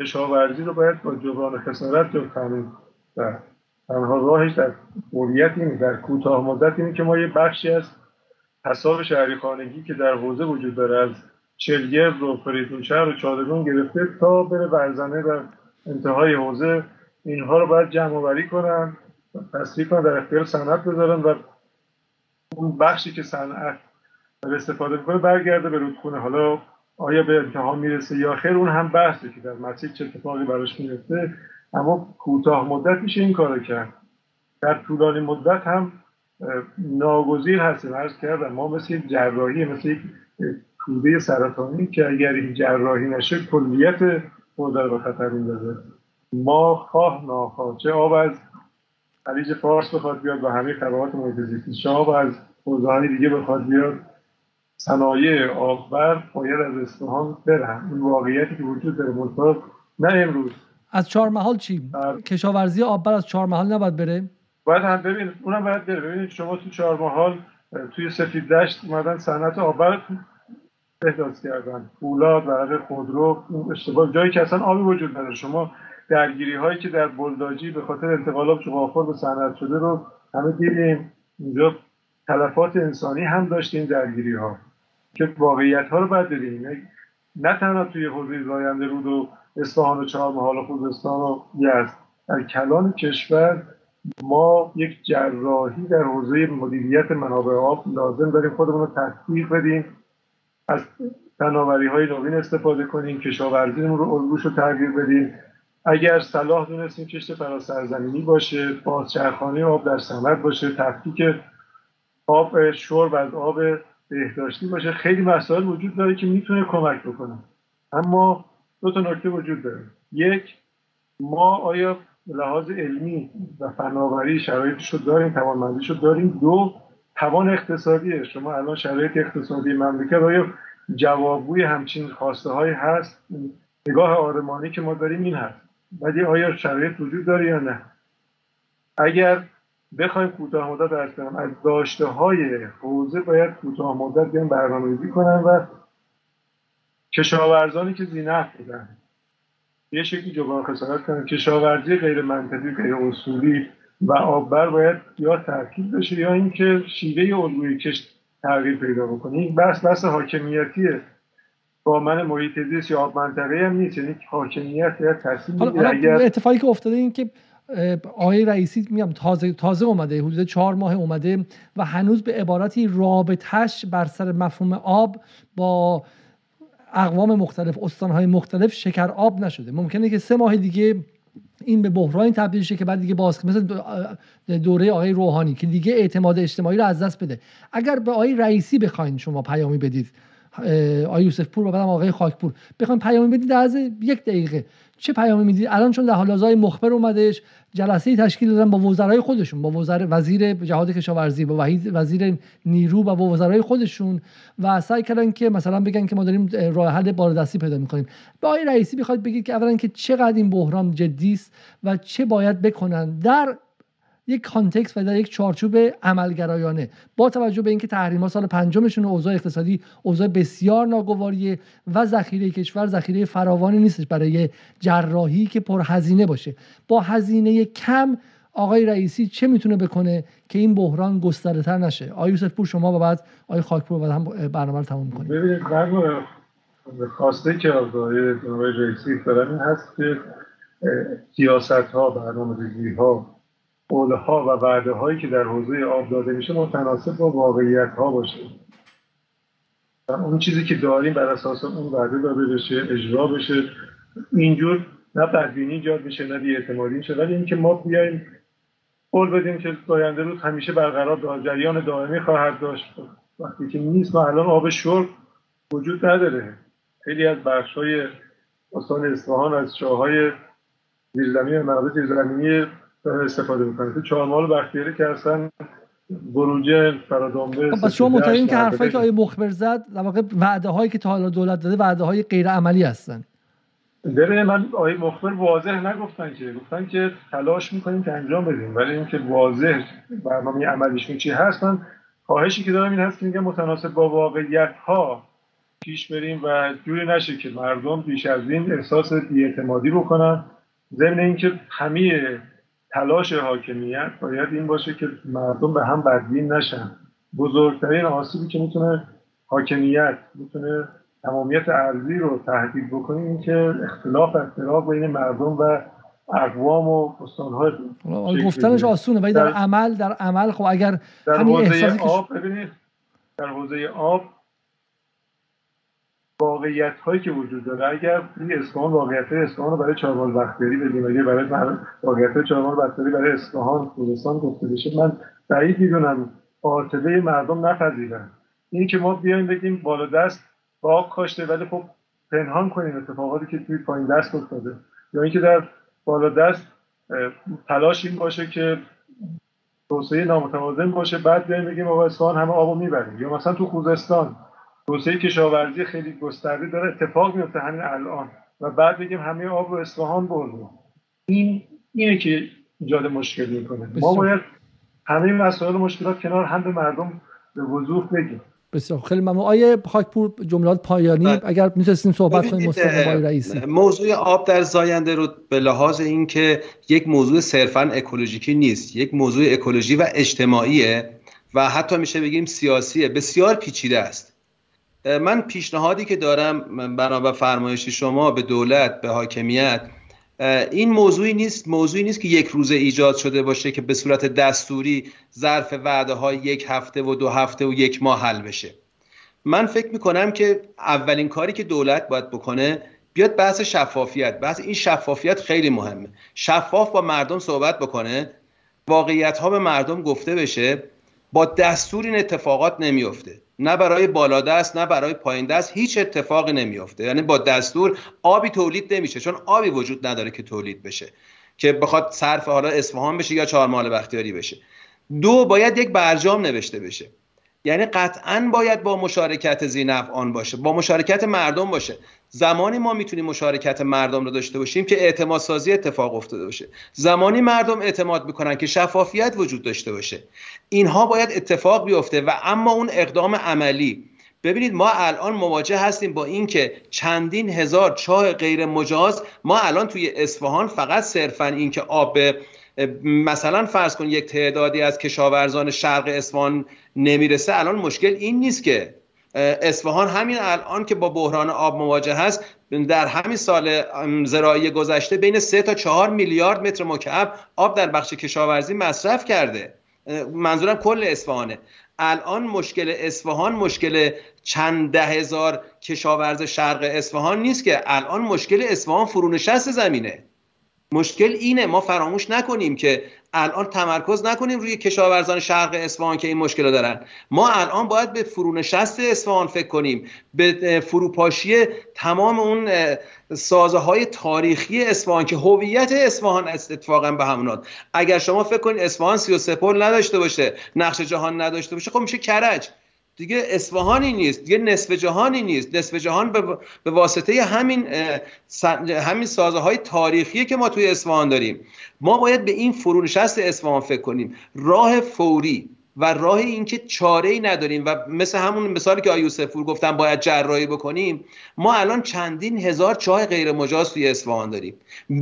کشاورزی رو باید با جبران خسارت رو تامین در تنها راهش در موریت اینه در کوتاه مدت اینه که ما یه بخشی از حساب شهری خانگی که در حوزه وجود داره از چلگرد و فریدون شهر و چادرون گرفته تا بره برزنه در انتهای حوزه اینها رو باید جمع آوری کنن تصریح کنن در اختیار صنعت بذارن و اون بخشی که صنعت استفاده می‌کنه برگرده به رودخونه. حالا آیا به انتها می‌رسه یا خیر؟ اون هم بحثه که در مسیر چه اتفاقی براش می‌رسه اما کوتاه مدت میشه این کارو کرد. در طولانی مدت هم ناگزیر هستیم. عرض کردم ما مثل یک جراحی مثل یک توده سرطانی که اگر این جراحی نشه کلیت حوزه رو خطر میندازه. ما خواه ناخواه. چه آب از خلیج فارس بخواد بیاد و همه طبقات محیط زیستی چه آب از حوزه دیگه بخواد بیاد. صنایع آببر باید از اصفهان برن. این واقعیتی که وجود داره منطقه نه امروز. از چهار محال چی؟ بر... کشاورزی آببر از چهار محال نباید بره؟ باید هم ببین اونم باید بره. ببینید شما تو چهار محال توی سفید دشت اومدن صنعت آببر احداث کردن. فولاد و خودرو اشتباه. جایی که اصلا آبی وجود نداره. شما درگیری هایی که در بلداجی به خاطر انتقالات چوغافور به صنعت شده رو همه دیدیم. اینجا تلفات انسانی هم داشتیم درگیری ها که واقعیت ها رو باید ببینیم نه تنها توی حوزه زاینده رود و اصفهان و چهارمحال و خوزستان و یزد در کلان کشور ما یک جراحی در حوزه مدیریت منابع آب لازم داریم خودمون رو تطبیق بدیم. از فناوری های نوین استفاده کنیم کشاورزیمون رو الگوش رو تغییر بدیم. اگر صلاح دونستیم کشت فراسرزمینی باشه بازچرخانه آب در سمت باشه تفکیک آب شرب از آب بهداشتی باشه خیلی مسائل وجود داره که می‌تونه کمک بکنه. اما دو تا نکته وجود داره. یک ما آیا لحاظ علمی و فناوری شرایطش رو داریم توانمندیش رو داریم؟ دو توان اقتصادیه. شما الان شرایط اقتصادی مملکت آیا جوابگوی همچین خواسته هست؟ نگاه آرمانی که ما داریم این هست. ولی آیا شرایط وجود داره یا نه؟ اگر بخوایم کوتاه مدت ارز کنم از داشته های حوزه باید کوتاه مدت بیان برنامه‌ریزی کنن و کشاورزانی که زینف بودن. یه شکلی جبران خسارت کنن. کشاورزی غیر منطقی غیر اصولی و آببر باید یا ترکیب بشه یا اینکه شیوه الگوی کشت تغییر پیدا بکنه. این بحث بحث حاکمیتیه. با من محیط زیست یا آب منطقه هم نیست. یعنی حاکمیت یا تصمیم اگر اتفاقی که افتاده این که آقای رئیسی میگم تازه تازه اومده حدود چهار ماه اومده و هنوز به عبارتی رابطش بر سر مفهوم آب با اقوام مختلف استانهای مختلف شکر آب نشده. ممکنه که سه ماه دیگه این به بحرانی تبدیل شه که بعد دیگه باز مثل دوره آقای روحانی که دیگه اعتماد اجتماعی رو از دست بده. اگر به آقای رئیسی بخواین شما پیامی بدید آقای یوسف پور و بعدم آقای خاکپور بخواین پیامی بدید از یک دقیقه. چه پیامی می‌دید الان چون در حال حاضر مخبر اومدش جلسه تشکیل دادن با وزرای خودشون با وزر وزیر جهاد کشاورزی با وزیر نیرو و با وزرای خودشون و سعی کردن که مثلا بگن که ما داریم راه حل بالادستی پیدا می‌کنیم. با آقای رئیسی می‌خواد بگید که اولا که چقدر این بحران جدی است و چه باید بکنن؟ در یک کانتکست و در یک چارچوب عملگرایانه. با توجه به اینکه تحریم ها سال پنجمشون اوضاع اقتصادی اوضاع بسیار ناگواریه و ذخیره کشور ذخیره فراوانی نیستش برای جراحی که پرهزینه باشه. با هزینه کم آقای رئیسی چه می‌تونه بکنه که این بحران گسترده تر نشه؟ آقای یوسف پور شما بعد آقای خاکپور بعد هم برنامه رو تموم کنیم ببینید خواسته که آقای رئیسی این هست که سیاست ها برنامه ها قوله ها و وعده هایی که در حوزه آب داده میشه متناسب با واقعیت ها باشه اون چیزی که داریم بر اساس اون وعده داده بشه اجرا بشه اینجور نه بدبینی ایجاد میشه نه بیاعتمادی میشه. ولی اینکه ما بیایم قول بدیم که آینده روز همیشه برقرار دار جریان دائمی خواهد داشت. وقتی که نیست ما الان آب شرب وجود نداره. خیلی از بخش های استان اصفهان از شاههای زیرزمین منابع زیرزمینی استفاده بکنید تو چهارمال بختیاری که اصلا بروجه فرادامبه خب شما معتقدین که حرفایی که آیه مخبر زد در واقع وعده هایی که تا حالا دولت داده وعده های غیر عملی هستن. ببین من آیه مخبر واضح نگفتن که گفتن که تلاش می‌کنیم که انجام بدیم ولی اینکه واضح برنامه عملیشون چی هست من خواهشی که دارم این هست که میگم متناسب با واقعیت ها پیش بریم و جوری نشه که مردم بیش از این احساس بیاعتمادی بکنن. ضمن اینکه همه تلاش حاکمیت باید این باشه که مردم به هم بدبین نشن. بزرگترین آسیبی که می‌تونه حاکمیت می‌تونه تمامیت ارزی رو تهدید بکنه این که اختلاف اختلاف بین مردم و اقوام و استانهای گفتنش آسونه ولی در, در, عمل در عمل خب اگر در حوزه آب ببینید. در حوزه آب واقعیت هایی که وجود داره. اگر این اصفهان واقعیت اصفهان رو برای چهارمال بختیاری بدیم اگر برای واقعیت چهارمال بختیاری برای اصفهان خوزستان گفته بشه من بعید می‌دونم قاطبه مردم نپذیرن. این که ما بیایم بگیم بالا دست باغ کاشته ولی خب پنهان کنیم اتفاقاتی که توی پایین دست افتاده. یا اینکه در بالا دست تلاش این باشه که توسعه نامتوازن باشه بعد بیایم بگیم آقا اصفهان همه آبو می‌بریم. یا مثلا تو خوزستان توسعه کشاورزی خیلی گسترده داره. اتفاق میفته همین الان. و بعد بگیم همه آب رو اصفهان بردیم این اینه که ایجاد مشکل می‌کنه. ما باید همه مسائل مشکلات کنار هم به مردم به وضوح بگیم. بسیار. خیلی ممنون. آیه خاکپور جملات پایانی. بله. اگر می‌تونستیم صحبت کنیم مستقیم رئیسی موضوع آب در زاینده رو به لحاظ اینکه یک موضوع صرفا اکولوژیکی نیست یک موضوع اکولوژی و اجتماعیه و حتی میشه بگیم سیاسیه بسیار پیچیده است. من پیشنهادی که دارم بنابر فرمایش شما به دولت به حاکمیت این موضوعی نیست موضوعی نیست که یک روزه ایجاد شده باشه که به صورت دستوری ظرف وعده های یک هفته و دو هفته و یک ماه حل بشه. من فکر می‌کنم که اولین کاری که دولت باید بکنه بیاد بحث شفافیت. بحث این شفافیت خیلی مهمه. شفاف با مردم صحبت بکنه. واقعیت ها به مردم گفته بشه. با دستور این اتفاقات نمیفته نه برای بالادست نه برای پایین دست هیچ اتفاقی نمیافته. یعنی با دستور آبی تولید نمیشه چون آبی وجود نداره که تولید بشه که بخواد صرف حالا اصفهان بشه یا چهارمال بختیاری بشه. دو باید یک برجام نوشته بشه. یعنی قطعا باید با مشارکت آن باشه با مشارکت مردم باشه. زمانی ما می‌تونیم مشارکت مردم رو داشته باشیم که اعتماد سازی اتفاق افتاده باشه. زمانی مردم اعتماد می‌کنن که شفافیت وجود داشته باشه. اینها باید اتفاق بیفته و اما اون اقدام عملی. ببینید ما الان مواجه هستیم با اینکه چندین هزار چاه غیر مجاز ما الان توی اصفهان فقط صرفا اینکه آب مثلا فرض کن یک تعدادی از کشاورزان شرق اصفهان نمی‌رسه الان مشکل این نیست که اصفهان همین الان که با بحران آب مواجه هست در همین سال زراعی گذشته بین 3 تا 4 میلیارد متر مکعب آب در بخش کشاورزی مصرف کرده. منظورم کل اصفهانه. الان مشکل اصفهان مشکل چند ده هزار کشاورز شرق اصفهان نیست که الان مشکل اصفهان فرونشست زمینه. مشکل اینه ما فراموش نکنیم که الان تمرکز نکنیم روی کشاورزان شرق اصفهان که این مشکل دارن. ما الان باید به فرونشست اصفهان فکر کنیم به فروپاشی تمام اون سازه های تاریخی اصفهان که هویت اصفهان اتفاقا به همونات اگر شما فکر کنید اصفهان 33 پل نداشته باشه نقش جهان نداشته باشه خب میشه کرج. دیگه اصفهانی نیست دیگه نصف جهانی نیست. نصف جهان به, واسطه همین همین سازه های تاریخی که ما توی اصفهان داریم. ما باید به این فرونشست اصفهان فکر کنیم. راه فوری و راه اینکه چاره ای نداریم و مثل همون مثالی که آیوسف پور گفتم باید جراحی بکنیم ما الان چندین هزار چای غیر مجاز توی اصفهان داریم.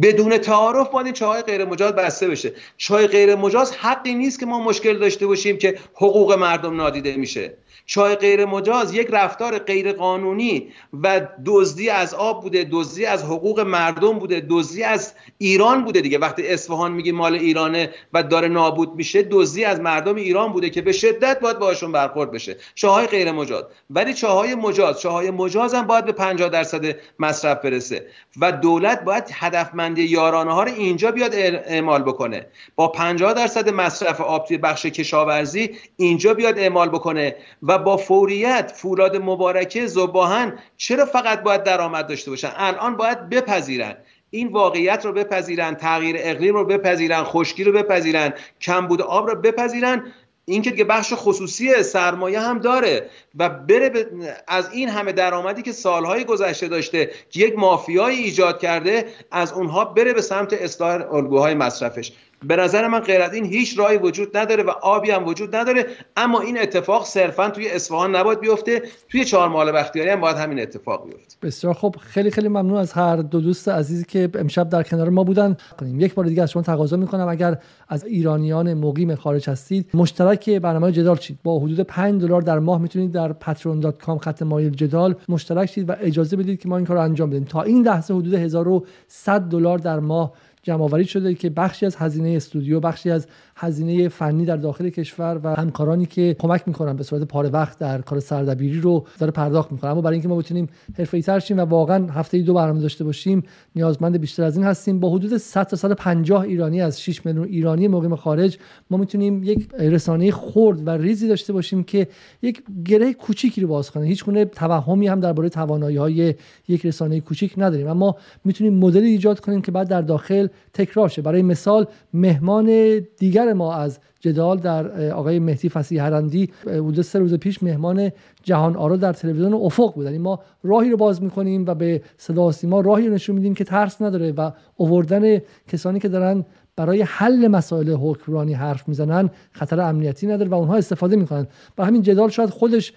بدون تعارف باید چای غیر مجاز بسته بشه. چای غیر مجاز حقی نیست که ما مشکل داشته باشیم که حقوق مردم نادیده میشه. چای غیر مجاز یک رفتار غیر قانونی و دزدی از آب بوده دزدی از حقوق مردم بوده دزدی از ایران بوده دیگه. وقتی اصفهان میگی مال ایرانه و داره نابود میشه دزدی از مردم ایران بوده که به شدت باید باشون برخورد بشه. چاهای غیر مجاز. ولی چاهای مجاز چاهای مجاز هم باید به 50 درصد مصرف برسه و دولت باید هدفمندی یارانه ها رو اینجا بیاد اعمال بکنه. با 50 درصد مصرف آب توی بخش کشاورزی اینجا بیاد اعمال بکنه و با فوریت فولاد مبارکه زباهن چرا فقط باید درآمد داشته باشن؟ الان باید بپذیرن. این واقعیت رو بپذیرن تغییر اقلیم رو بپذیرن خشکی رو بپذیرن کمبود آب رو بپذیرن. این که بخش خصوصی سرمایه هم داره و بره از این همه درآمدی که سالهای گذشته داشته که یک مافیایی ایجاد کرده از اونها بره به سمت اصلاح الگوهای مصرفش. به نظر من غیر از این هیچ راهی وجود نداره و آبی هم وجود نداره اما این اتفاق صرفا توی اصفهان نباید بیفته توی چهار مال بختیاری هم باید همین اتفاق بیفته. بسیار خب خیلی خیلی ممنون از هر دو دوست عزیزی که امشب در کنار ما بودن. یک بار دیگه از شما تقاضا می‌کنم. اگر از ایرانیان مقیم خارج هستید مشترک برنامه جدال شید با حدود 5 دلار در ماه می‌تونید در patreon.com خط مایل جدال مشترک شید و اجازه بدید که ما این کار انجام بدیم. تا این لحظه حدود 1100 دلار در ماه جمع شده که بخشی از هزینه استودیو بخشی از هزینه فنی در داخل کشور و همکارانی که کمک می‌کنن به صورت پاره وقت در کار سردبیری رو داره پرداخت می‌کنن. اما برای اینکه ما بتونیم حرفه‌ای تر شیم و واقعا هفته دو برنامه داشته باشیم نیازمند بیشتر از این هستیم. با حدود 100 تا 150 ایرانی از 6 میلیون ایرانی مقیم خارج ما می‌تونیم یک رسانه خرد و ریزی داشته باشیم که یک گره کوچیکی رو باز کنه. هیچ گونه توهمی هم درباره توانایی های یک رسانه کوچیک نداریم. اما می‌تونیم مدلی ایجاد کنیم که بعد در داخل تکرار شه. برای مثال مهمان دیگر ما از جدال در آقای مهدی فسی هرندی حدود سه روز پیش مهمان جهان آرا در تلویزیون افق بودن یعنی ما راهی رو باز می‌کنیم و به صدا سیما راهی رو نشون میدیم که ترس نداره و اووردن کسانی که دارن برای حل مسائل حکمرانی حرف می‌زنن خطر امنیتی نداره و اونها استفاده می‌کنن. و همین جدال شاید خودش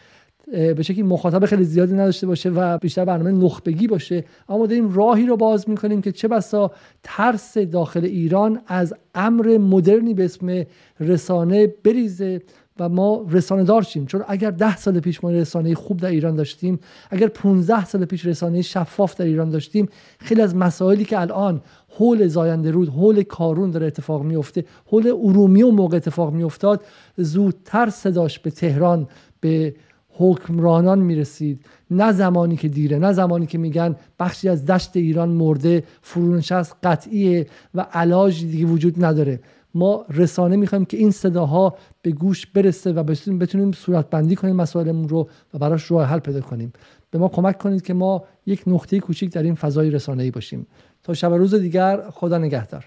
به شکلی مخاطب خیلی زیادی نداشته باشه و بیشتر برنامه نخبگی باشه. اما داریم راهی رو باز می‌کنیم که چه بسا ترس داخل ایران از امر مدرنی به اسم رسانه بریزه و ما رسانه دار شیم. چون اگر ده سال پیش ما رسانه خوب در ایران داشتیم اگر 15 سال پیش رسانه شفاف در ایران داشتیم خیلی از مسائلی که الان حول زاینده رود حول کارون داره اتفاق میفته حول ارومی و موقع اتفاق میافتاد زودتر صداش به تهران به حکمرانان می‌رسید. نه زمانی که دیره نه زمانی که میگن بخشی از دشت ایران مرده فرونشست قطعیه و علاج دیگه وجود نداره. ما رسانه می‌خوایم که این صداها به گوش برسه و بتونیم بتونیم صورتبندی کنیم مسائلمون رو و براش راه حل پیدا کنیم. به ما کمک کنید که ما یک نقطه کوچیک در این فضای رسانه‌ای باشیم. تا شب روز دیگر خدا نگهدار.